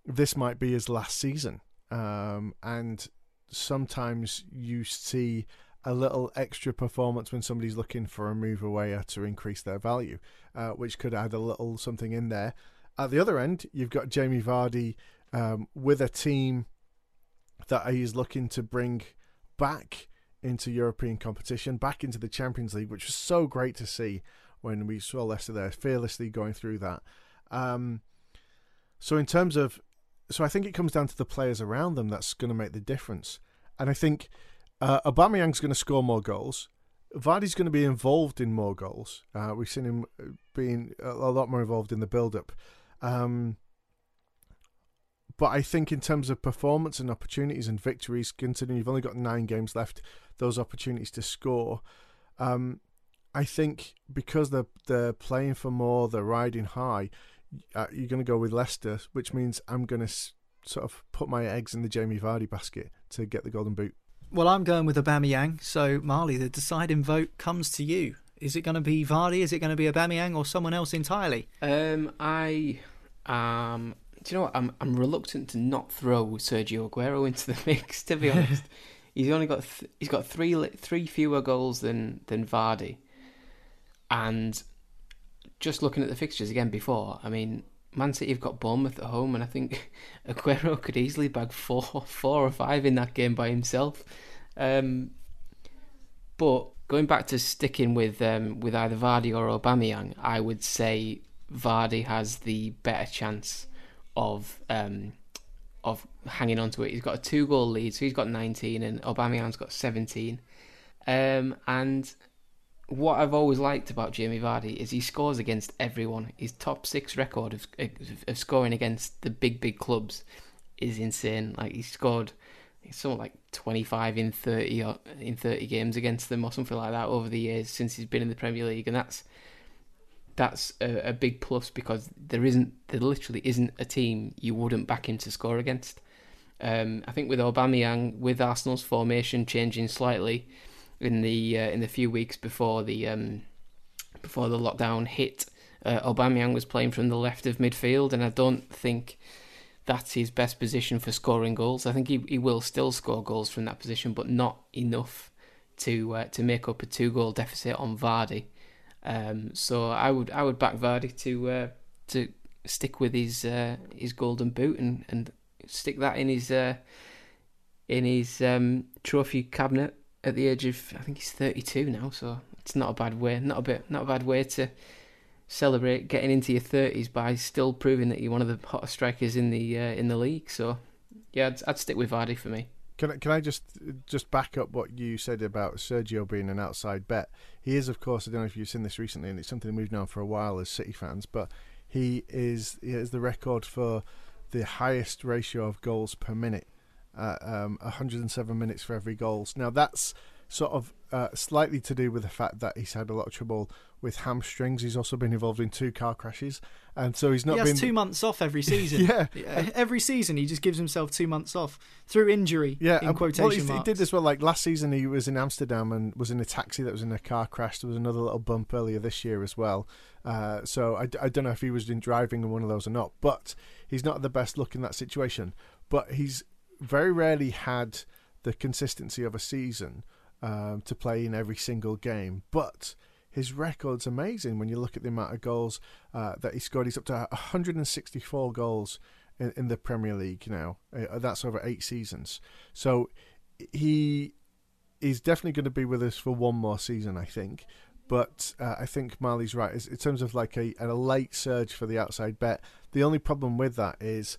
this might be his last season. Um, and sometimes you see a little extra performance when somebody's looking for a move away to increase their value, uh, which could add a little something in there. At the other end, you've got Jamie Vardy um, with a team that he's looking to bring back into European competition, back into the Champions League, which was so great to see when we saw Leicester there fearlessly going through that. Um, so in terms of, so I think it comes down to the players around them that's going to make the difference, and I think uh, Aubameyang's going to score more goals. Vardy's going to be involved in more goals. Uh, we've seen him being a lot more involved in the build-up. Um, but I think in terms of performance and opportunities and victories, considering you've only got nine games left, those opportunities to score, um, I think because they're they're playing for more, they're riding high. Uh, you're going to go with Leicester, which means I'm going to s- sort of put my eggs in the Jamie Vardy basket to get the golden boot. Well, I'm going with Aubameyang. So Marley, the deciding vote comes to you. Is it going to be Vardy? Is it going to be Aubameyang or someone else entirely? Um, I um do you know what? I'm I'm reluctant to not throw Sergio Aguero into the mix. To be honest, he's only got th- he's got three three fewer goals than than Vardy, and just looking at the fixtures again before, I mean, Man City have got Bournemouth at home, and I think Aguero could easily bag four four or five in that game by himself. Um, but going back to sticking with um, with either Vardy or Aubameyang, I would say Vardy has the better chance of um, of hanging on to it. He's got a two goal lead, so he's got 19, and Aubameyang's got 17. Um, and what I've always liked about Jamie Vardy is he scores against everyone. His top six record of, of, of scoring against the big big clubs is insane. Like he scored something like twenty five in thirty or in thirty games against them or something like that over the years since he's been in the Premier League, and that's that's a, a big plus because there isn't there literally isn't a team you wouldn't back him to score against. Um, I think with Aubameyang, with Arsenal's formation changing slightly in the uh, in the few weeks before the um, before the lockdown hit, uh, Aubameyang was playing from the left of midfield, and I don't think that's his best position for scoring goals. I think he he will still score goals from that position, but not enough to uh, to make up a two goal deficit on Vardy. Um, so I would I would back Vardy to uh, to stick with his uh, his golden boot and, and stick that in his uh, in his um, trophy cabinet at the age of I think he's 32 now. So it's not a bad way, not a bit, not a bad way to celebrate getting into your 30s by still proving that you're one of the hottest strikers in the uh, in the league. So yeah, I'd, I'd stick with Vardy for me. Can I, can I just just back up what you said about Sergio being an outside bet? He is, of course. I don't know if you've seen this recently, and it's something we've known for a while as City fans. But he is he has the record for the highest ratio of goals per minute, uh, um, 107 minutes for every goals. Now that's sort of uh, slightly to do with the fact that he's had a lot of trouble with hamstrings. He's also been involved in two car crashes, and so he's not. He has been two months off every season. yeah, every season he just gives himself two months off through injury. Yeah, in quotation well, he, he did this well. Like last season, he was in Amsterdam and was in a taxi that was in a car crash. There was another little bump earlier this year as well. Uh, so I, I don't know if he was in driving in one of those or not. But he's not the best look in that situation. But he's very rarely had the consistency of a season um, to play in every single game. But his record's amazing when you look at the amount of goals uh, that he scored. He's up to 164 goals in, in the Premier League now. Uh, that's over eight seasons. So he is definitely going to be with us for one more season, I think. But uh, I think Marley's right. Is- In terms of like a, a late surge for the outside bet, the only problem with that is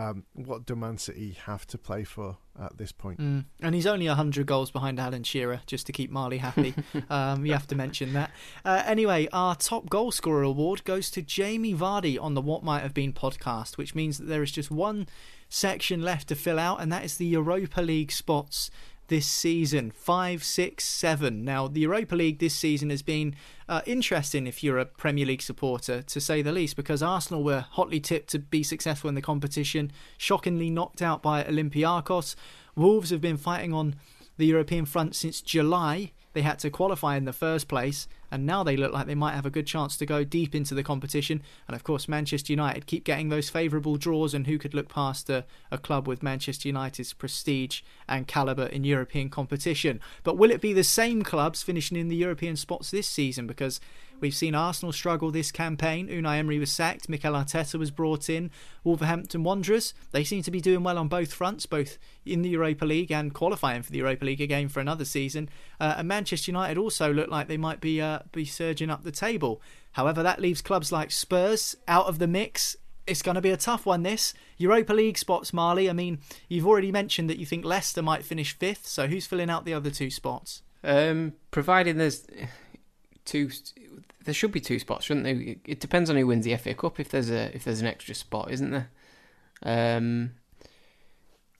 um, what do Man City have to play for at this point? Mm. And he's only 100 goals behind Alan Shearer, just to keep Marley happy. um, you have to mention that. Uh, anyway, our top goal scorer award goes to Jamie Vardy on the What Might Have Been podcast, which means that there is just one section left to fill out, and that is the Europa League spots this season five, six, seven. Now, the Europa League this season has been uh, interesting if you're a Premier League supporter, to say the least, because Arsenal were hotly tipped to be successful in the competition, shockingly knocked out by Olympiacos. Wolves have been fighting on the European front since July. They had to qualify in the first place, and now they look like they might have a good chance to go deep into the competition. And of course, Manchester United keep getting those favourable draws, and who could look past a, a club with Manchester United's prestige and calibre in European competition? But will it be the same clubs finishing in the European spots this season? Because We've seen Arsenal struggle this campaign. Unai Emery was sacked. Mikel Arteta was brought in. Wolverhampton Wanderers, they seem to be doing well on both fronts, both in the Europa League and qualifying for the Europa League again for another season. Uh, and Manchester United also look like they might be uh, be surging up the table. However, that leaves clubs like Spurs out of the mix. It's going to be a tough one, this. Europa League spots, Marley. I mean, you've already mentioned that you think Leicester might finish fifth, so who's filling out the other two spots? Um, providing there's two, there should be two spots, shouldn't there? It depends on who wins the FA Cup. If there's a if there's an extra spot, isn't there? Um,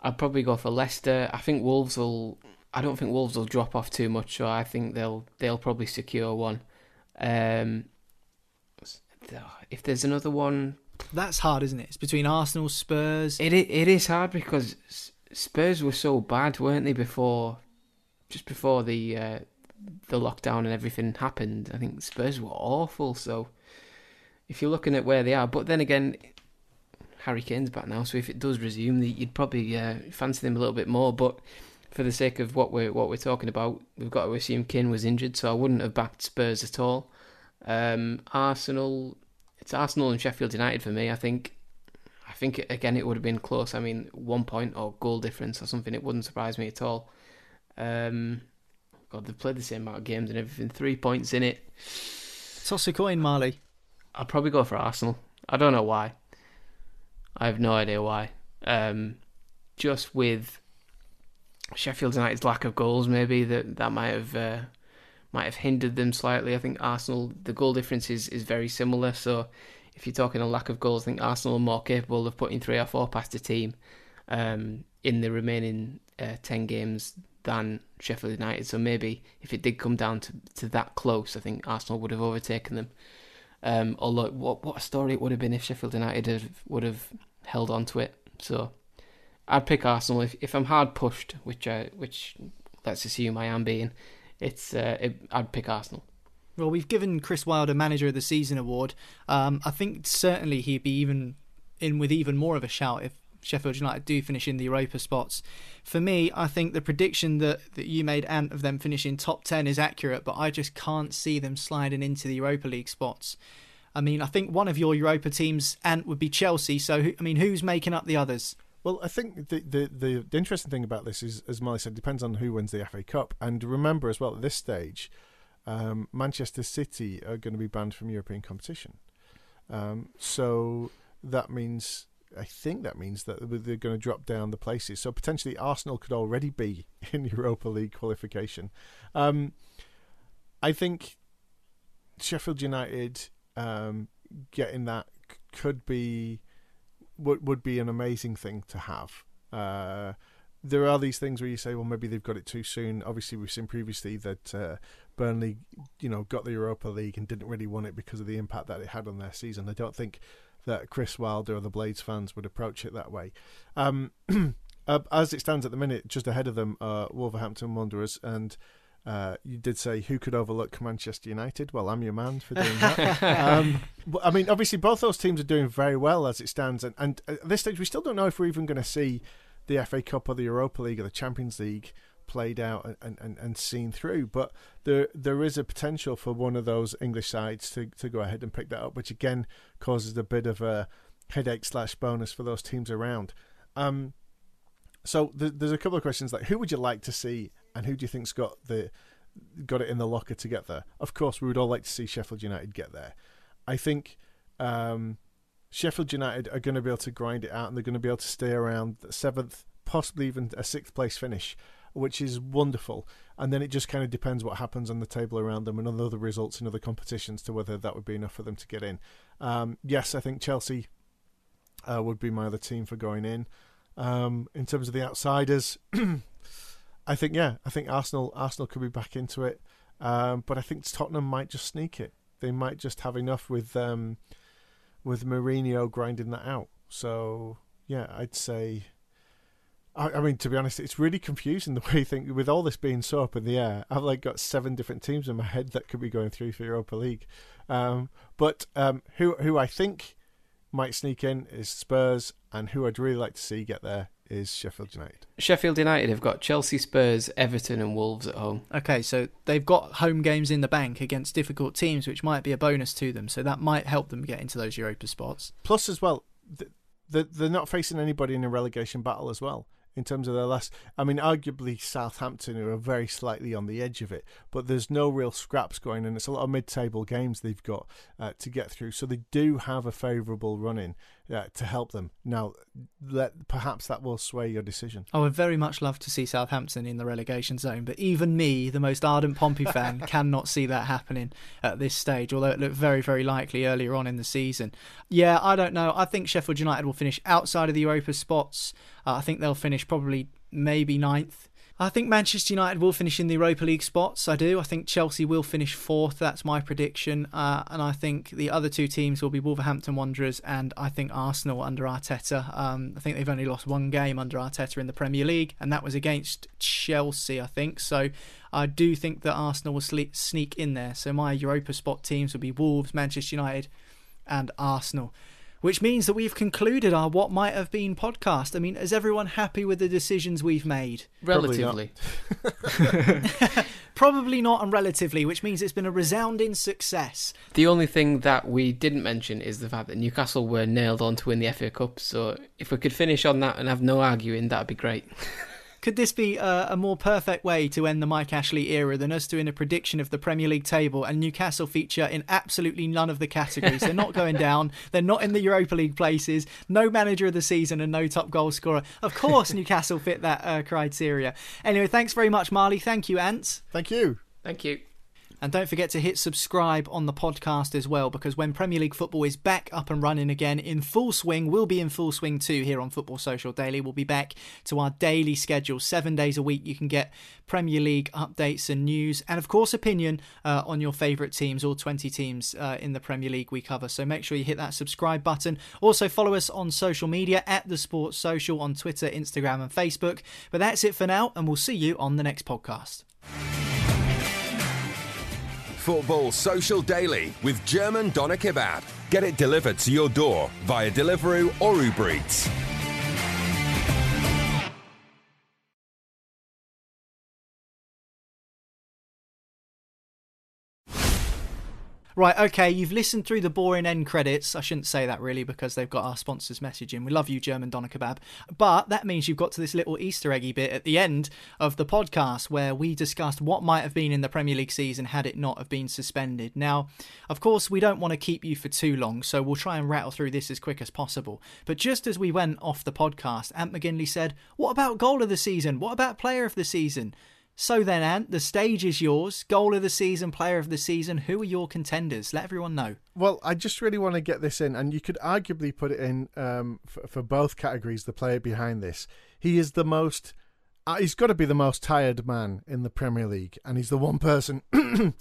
I'd probably go for Leicester. I think Wolves will. I don't think Wolves will drop off too much, so I think they'll they'll probably secure one. Um, if there's another one, That's hard, isn't it? It's between Arsenal, Spurs. it it is hard because Spurs were so bad, weren't they? Before, just before the uh, the lockdown and everything happened, I think Spurs were awful. So, if you're looking at where they are, but then again, Harry Kane's back now, so if it does resume, you'd probably uh, fancy them a little bit more. But for the sake of what we're what we're talking about, we've got to assume Kane was injured, so I wouldn't have backed Spurs at all. Um, Arsenal, it's Arsenal and Sheffield United for me. I think I think again it would have been close. I mean, one point or goal difference or something. It wouldn't surprise me at all. Um, God, they've played the same amount of games and everything. Three points in it. Toss a coin, Marley. I'll probably go for Arsenal. I don't know why. I have no idea why. Um, just with Sheffield United's lack of goals, maybe that that might have uh, might have hindered them slightly. I think Arsenal, the goal difference is, is very similar. So if you're talking a lack of goals, I think Arsenal are more capable of putting three or four past a team um, in the remaining uh, 10 games than Sheffield United. So maybe if it did come down to, to that close, I think Arsenal would have overtaken them. Um, although, what, what a story it would have been if Sheffield United have, would have held on to it. So I'd pick Arsenal if, if I'm hard pushed, which I, which let's assume I am being. It's uh, it, I'd pick Arsenal. Well, we've given Chris Wilder Manager of the Season award. Um, I think certainly he'd be even in with even more of a shout if Sheffield United do finish in the Europa spots. For me, I think the prediction that, that you made, Ant, of them finishing top 10 is accurate, but I just can't see them sliding into the Europa League spots. I mean, I think one of your Europa teams, Ant, would be Chelsea. So, I mean, who's making up the others? Well, I think the, the, the, the interesting thing about this is, as Molly said, depends on who wins the FA Cup. And remember as well, at this stage, um, Manchester City are going to be banned from European competition. Um, so that means, I think that means that they're going to drop down the places. So potentially Arsenal could already be in Europa League qualification. Um, I think Sheffield United um, getting that could be would would be an amazing thing to have. Uh, there are these things where you say, well, maybe they've got it too soon. Obviously, we've seen previously that uh, Burnley, you know, got the Europa League and didn't really want it because of the impact that it had on their season. I don't think that Chris Wilder or the Blades fans would approach it that way. Um, uh, as it stands at the minute, just ahead of them are Wolverhampton Wanderers and. Uh, you did say who could overlook Manchester United. Well, I'm your man for doing that. um, but, I mean, obviously, both those teams are doing very well as it stands, and, and at this stage, we still don't know if we're even going to see the FA Cup or the Europa League or the Champions League played out and, and, and seen through. But there there is a potential for one of those English sides to, to go ahead and pick that up, which again causes a bit of a headache slash bonus for those teams around. Um, so th- there's a couple of questions like who would you like to see and who do you think's got the got it in the locker to get there? Of course, we would all like to see Sheffield United get there. I think um, Sheffield United are going to be able to grind it out and they're going to be able to stay around the seventh, possibly even a sixth place finish, which is wonderful. And then it just kind of depends what happens on the table around them and other results in other competitions to whether that would be enough for them to get in. Um, yes, I think Chelsea uh, would be my other team for going in. Um, in terms of the outsiders, I think yeah, I think Arsenal Arsenal could be back into it, um, but I think Tottenham might just sneak it. They might just have enough with um, with Mourinho grinding that out. So yeah, I'd say. I, I mean, to be honest, it's really confusing the way you think with all this being so up in the air. I've like got seven different teams in my head that could be going through for Europa League. Um, but um, who who I think might sneak in is Spurs, and who I'd really like to see get there is Sheffield United. Sheffield United have got Chelsea, Spurs, Everton, and Wolves at home. Okay, so they've got home games in the bank against difficult teams, which might be a bonus to them. So that might help them get into those Europa spots. Plus, as well, they're not facing anybody in a relegation battle as well. In terms of their last, I mean, arguably Southampton who are very slightly on the edge of it, but there's no real scraps going, and it's a lot of mid-table games they've got uh, to get through. So they do have a favourable run-in uh, to help them. Now, let, perhaps that will sway your decision. I would very much love to see Southampton in the relegation zone, but even me, the most ardent Pompey fan, cannot see that happening at this stage, although it looked very, very likely earlier on in the season. Yeah, I don't know. I think Sheffield United will finish outside of the Europa spots. Uh, I think they'll finish probably maybe ninth. I think Manchester United will finish in the Europa League spots. I do. I think Chelsea will finish fourth. That's my prediction. Uh, and I think the other two teams will be Wolverhampton Wanderers and I think Arsenal under Arteta. Um, I think they've only lost one game under Arteta in the Premier League, and that was against Chelsea, I think. So I do think that Arsenal will sneak in there. So my Europa spot teams will be Wolves, Manchester United, and Arsenal which means that we've concluded our what might have been podcast. I mean, is everyone happy with the decisions we've made? Relatively. Probably not, Probably not and relatively, which means it's been a resounding success. The only thing that we didn't mention is the fact that Newcastle were nailed on to win the FA Cup. So if we could finish on that and have no arguing, that'd be great. Could this be a, a, more perfect way to end the Mike Ashley era than us doing a prediction of the Premier League table and Newcastle feature in absolutely none of the categories? They're not going down. They're not in the Europa League places. No manager of the season and no top goal scorer. Of course, Newcastle fit that uh, criteria. Anyway, thanks very much, Marley. Thank you, Ants. Thank you. Thank you. And don't forget to hit subscribe on the podcast as well, because when Premier League football is back up and running again in full swing, we'll be in full swing too here on Football Social Daily. We'll be back to our daily schedule, seven days a week. You can get Premier League updates and news, and of course, opinion uh, on your favourite teams, all 20 teams uh, in the Premier League we cover. So make sure you hit that subscribe button. Also, follow us on social media at The Sports Social on Twitter, Instagram, and Facebook. But that's it for now, and we'll see you on the next podcast. Football Social Daily with German Doner Kebab. Get it delivered to your door via Deliveroo or Uber Eats. Right, okay, you've listened through the boring end credits. I shouldn't say that really because they've got our sponsors messaging. We love you, German Doner Kebab. But that means you've got to this little Easter eggy bit at the end of the podcast where we discussed what might have been in the Premier League season had it not have been suspended. Now, of course, we don't want to keep you for too long, so we'll try and rattle through this as quick as possible. But just as we went off the podcast, Ant McGinley said, What about goal of the season? What about player of the season? So then, Ant, the stage is yours. Goal of the season, player of the season. Who are your contenders? Let everyone know. Well, I just really want to get this in, and you could arguably put it in um, for, for both categories. The player behind this, he is the most. Uh, he's got to be the most tired man in the Premier League, and he's the one person, and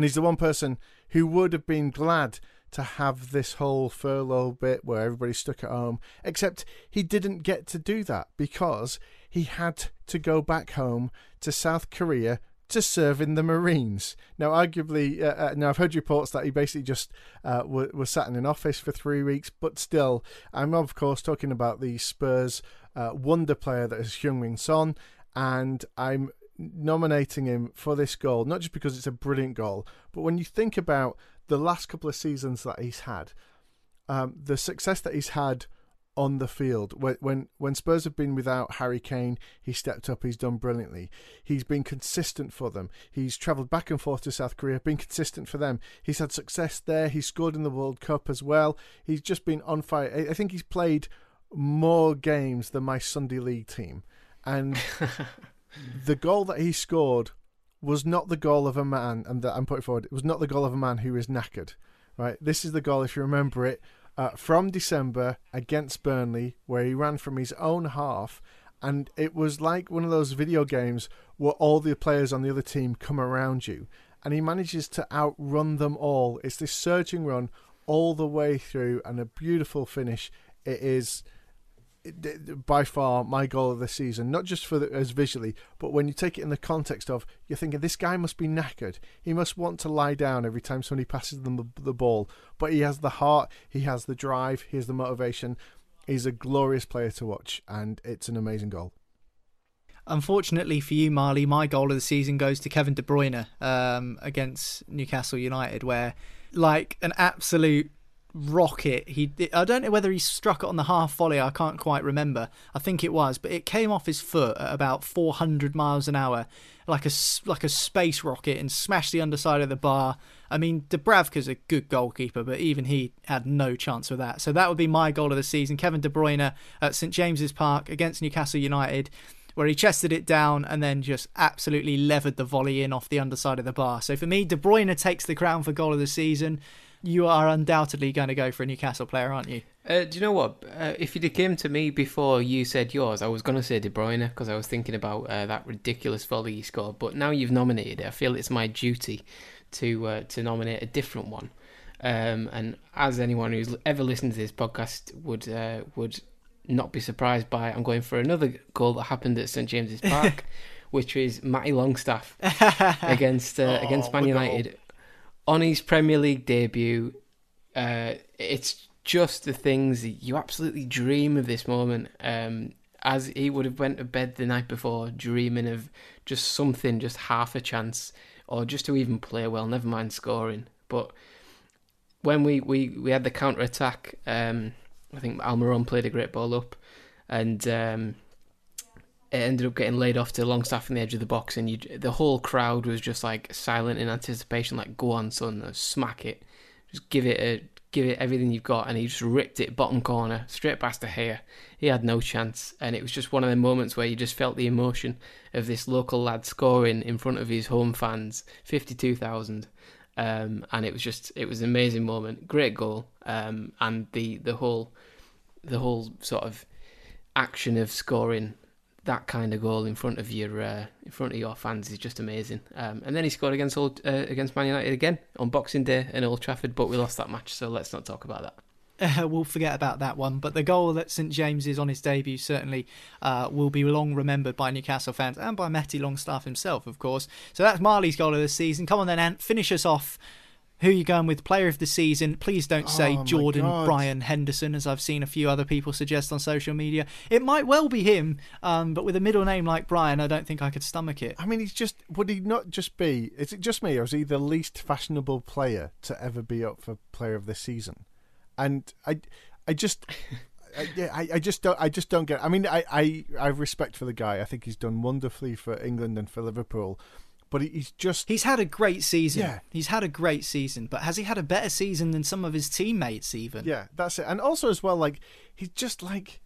he's the one person who would have been glad to have this whole furlough bit where everybody's stuck at home. Except he didn't get to do that because he had to go back home to South Korea to serve in the Marines. Now, arguably, uh, uh, now I've heard reports that he basically just uh, was, sat in an office for three weeks, but still, I'm of course talking about the Spurs uh, wonder player that is Heung-Min Son, and I'm nominating him for this goal, not just because it's a brilliant goal, but when you think about the last couple of seasons that he's had, um, the success that he's had on the field. When, when when Spurs have been without Harry Kane, he stepped up. He's done brilliantly. He's been consistent for them. He's travelled back and forth to South Korea, been consistent for them. He's had success there. He's scored in the World Cup as well. He's just been on fire. I think he's played more games than my Sunday League team, and the goal that he scored was not the goal of a man, and that I'm putting forward. It was not the goal of a man who is knackered. Right, this is the goal. If you remember it, uh, from December against Burnley, where he ran from his own half, and it was like one of those video games where all the players on the other team come around you, and he manages to outrun them all. It's this surging run all the way through, and a beautiful finish. It is by far my goal of the season, not just for the, as visually, but when you take it in the context of you're thinking this guy must be knackered. He must want to lie down every time somebody passes them the, the ball, but he has the heart, he has the drive, he has the motivation. He's a glorious player to watch, and it's an amazing goal. Unfortunately for you, Marley, my goal of the season goes to Kevin De Bruyne um, against Newcastle United, where like an absolute rocket. He I don't know whether he struck it on the half volley. I can't quite remember. I think it was, but it came off his foot at about 400 miles an hour, like a like a space rocket, and smashed the underside of the bar. I mean, Dubravka's a good goalkeeper, but even he had no chance with that. So that would be my goal of the season: Kevin De Bruyne at St James's Park against Newcastle United. Where he chested it down and then just absolutely levered the volley in off the underside of the bar. So for me, De Bruyne takes the crown for goal of the season you are undoubtedly going to go for a Newcastle player, aren't you? Uh, do you know what? Uh, if you'd came to me before you said yours, I was going to say De Bruyne because I was thinking about uh, that ridiculous volley he scored. But now you've nominated it, I feel it's my duty to uh, to nominate a different one. Um, and as anyone who's ever listened to this podcast would uh, would not be surprised by, I'm going for another goal that happened at St James's Park, which is Matty Longstaff against uh, oh, against Man United on his Premier League debut, uh, it's just the things you absolutely dream of this moment. Um, as he would have went to bed the night before, dreaming of just something, just half a chance, or just to even play well. Never mind scoring. But when we we, we had the counter attack, um, I think Almiron played a great ball up, and um, it ended up getting laid off to Longstaff in the edge of the box, and you, the whole crowd was just like silent in anticipation, like "Go on, son, smack it, just give it a give it everything you've got, and he just ripped it bottom corner straight past De Gea. He had no chance, and it was just one of the moments where you just felt the emotion of this local lad scoring in front of his home fans, fifty-two thousand. Um, and it was just it was an amazing moment, great goal, um, and the the whole the whole sort of action of scoring that kind of goal in front of your uh, in front of your fans is just amazing. Um, and then he scored against Old, uh, against Man United again on Boxing Day in Old Trafford, but we lost that match, so let's not talk about that. Uh, we'll forget about that one. But the goal that St James is on his debut certainly uh, will be long remembered by Newcastle fans and by Matty Longstaff himself, of course. So that's Marley's goal of the season. Come on then, Ant, finish us off. Who are you going with? Player of the season? Please don't say Oh, Jordan. Brian Henderson, as I've seen a few other people suggest on social media. It might well be him, um, but with a middle name like Brian, I don't think I could stomach it. I mean, he's just would he not just be? Is it just me, or is he the least fashionable player to ever be up for Player of the Season? And I, I just, I, yeah, I, I just don't, I just don't get. I mean, I, I, I have respect for the guy. I think he's done wonderfully for England and for Liverpool, but he's just He's had a great season. Yeah. He's had a great season, but has he had a better season than some of his teammates even? Yeah, that's it. And also as well, like he's just like,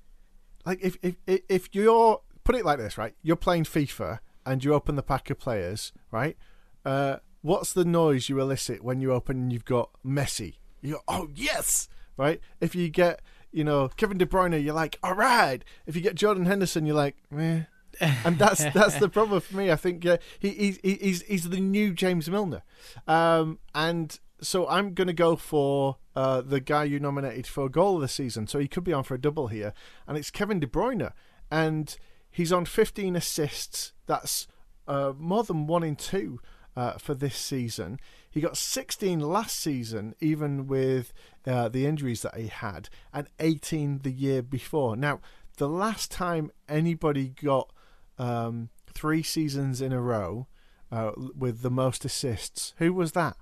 like if if if- you're put it like this, right? You're playing FIFA and you open the pack of players, right? Uh, what's the noise you elicit when you open and you've got Messi? You go, oh yes, right? If you get you know Kevin De Bruyne, you're like, all right. If you get Jordan Henderson, you're like, meh. And that's that's the problem for me. I think uh, he, he's he's he's the new James Milner, um, and so I'm going to go for uh, the guy you nominated for goal of the season. So he could be on for a double here, and it's Kevin De Bruyne, and he's on 15 assists. That's uh, more than one in two uh, for this season. He got 16 last season, even with uh, the injuries that he had, and 18 the year before. Now, the last time anybody got um, three seasons in a row uh, with the most assists, who was that?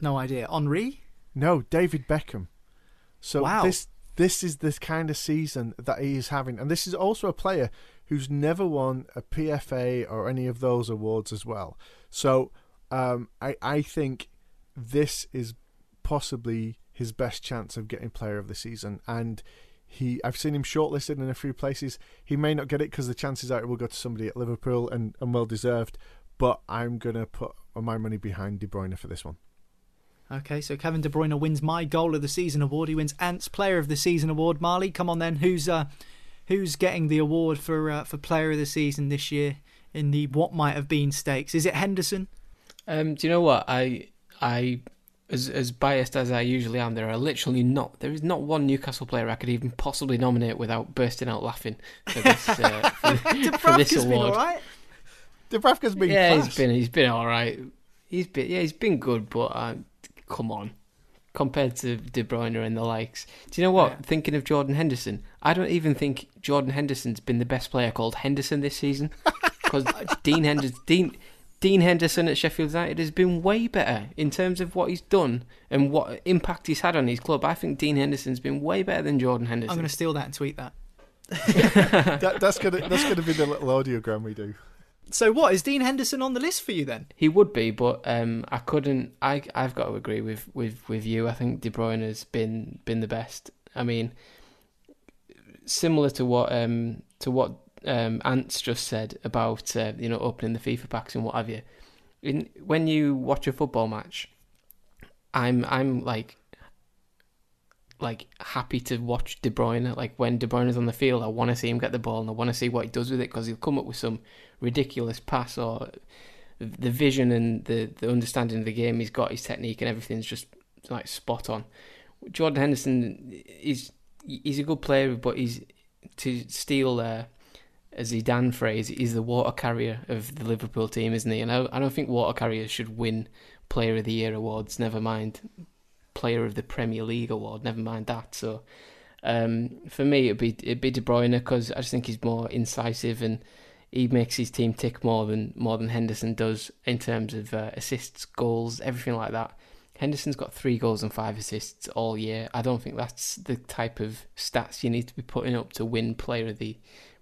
No idea. Henry? No, David Beckham. So Wow. this this is the kind of season that he is having, and this is also a player who's never won a PFA or any of those awards as well. So um, I I think this is possibly his best chance of getting Player of the Season, and he I've seen him shortlisted in a few places. He may not get it because the chances are it will go to somebody at Liverpool and, and well deserved. But I'm gonna put my money behind De Bruyne for this one. Okay, so Kevin De Bruyne wins my goal of the season award. He wins Ant's Player of the Season award. Marley, come on then. Who's uh, who's getting the award for uh, for Player of the Season this year in the what might have been stakes? Is it Henderson? Um, do you know what I I as as biased as I usually am, there are literally not there is not one Newcastle player I could even possibly nominate without bursting out laughing for this uh, for, for this been award. all right. Dubravka's been yeah, class. he's been he's been all right. He's been yeah, he's been good, but uh, come on, compared to De Bruyne and the likes. Do you know what? Thinking of Jordan Henderson, I don't even think Jordan Henderson's been the best player called Henderson this season because Dean Henderson. Dean, Dean Henderson at Sheffield United has been way better in terms of what he's done and what impact he's had on his club. I think Dean Henderson's been way better than Jordan Henderson. I'm going to steal that and tweet that. that, that's gonna that's gonna be the little audiogram we do. So what is Dean Henderson on the list for you then? He would be, but um, I couldn't. I I've got to agree with, with, with you. I think De Bruyne has been been the best. I mean, similar to what um to what um Ants just said about uh, you know opening the FIFA packs and what have you. In when you watch a football match, I'm I'm like like happy to watch De Bruyne. Like when De Bruyne is on the field, I want to see him get the ball and I want to see what he does with it because he'll come up with some ridiculous pass or the vision and the the understanding of the game he's got, his technique and everything's just like spot on. Jordan Henderson is he's a good player, but he's to steal uh, a Zidane phrase, he's the water carrier of the Liverpool team, isn't he? And I, I don't think water carriers should win Player of the Year awards. Never mind Player of the Premier League award. Never mind that. So um, for me, it'd be it'd be De Bruyne because I just think he's more incisive and he makes his team tick more than more than Henderson does in terms of uh, assists, goals, everything like that. Henderson's got three goals and five assists all year. I don't think that's the type of stats you need to be putting up to win player of the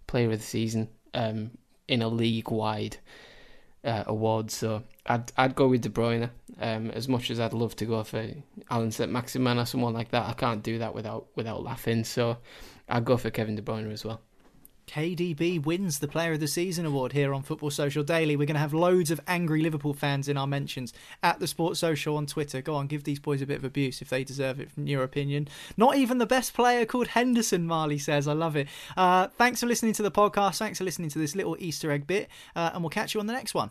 player of the season um, in a league wide uh, awards. So I'd I'd go with De Bruyne. Um, as much as I'd love to go for Allan Saint-Maximin or someone like that, I can't do that without without laughing. So I'd go for Kevin De Bruyne as well. KDB wins the Player of the Season award here on Football Social Daily. We're going to have loads of angry Liverpool fans in our mentions at the Sports Social on Twitter. Go on, give these boys a bit of abuse if they deserve it, from your opinion. Not even the best player called Henderson, Marley says. I love it. Uh, thanks for listening to the podcast. Thanks for listening to this little Easter egg bit. Uh, and we'll catch you on the next one.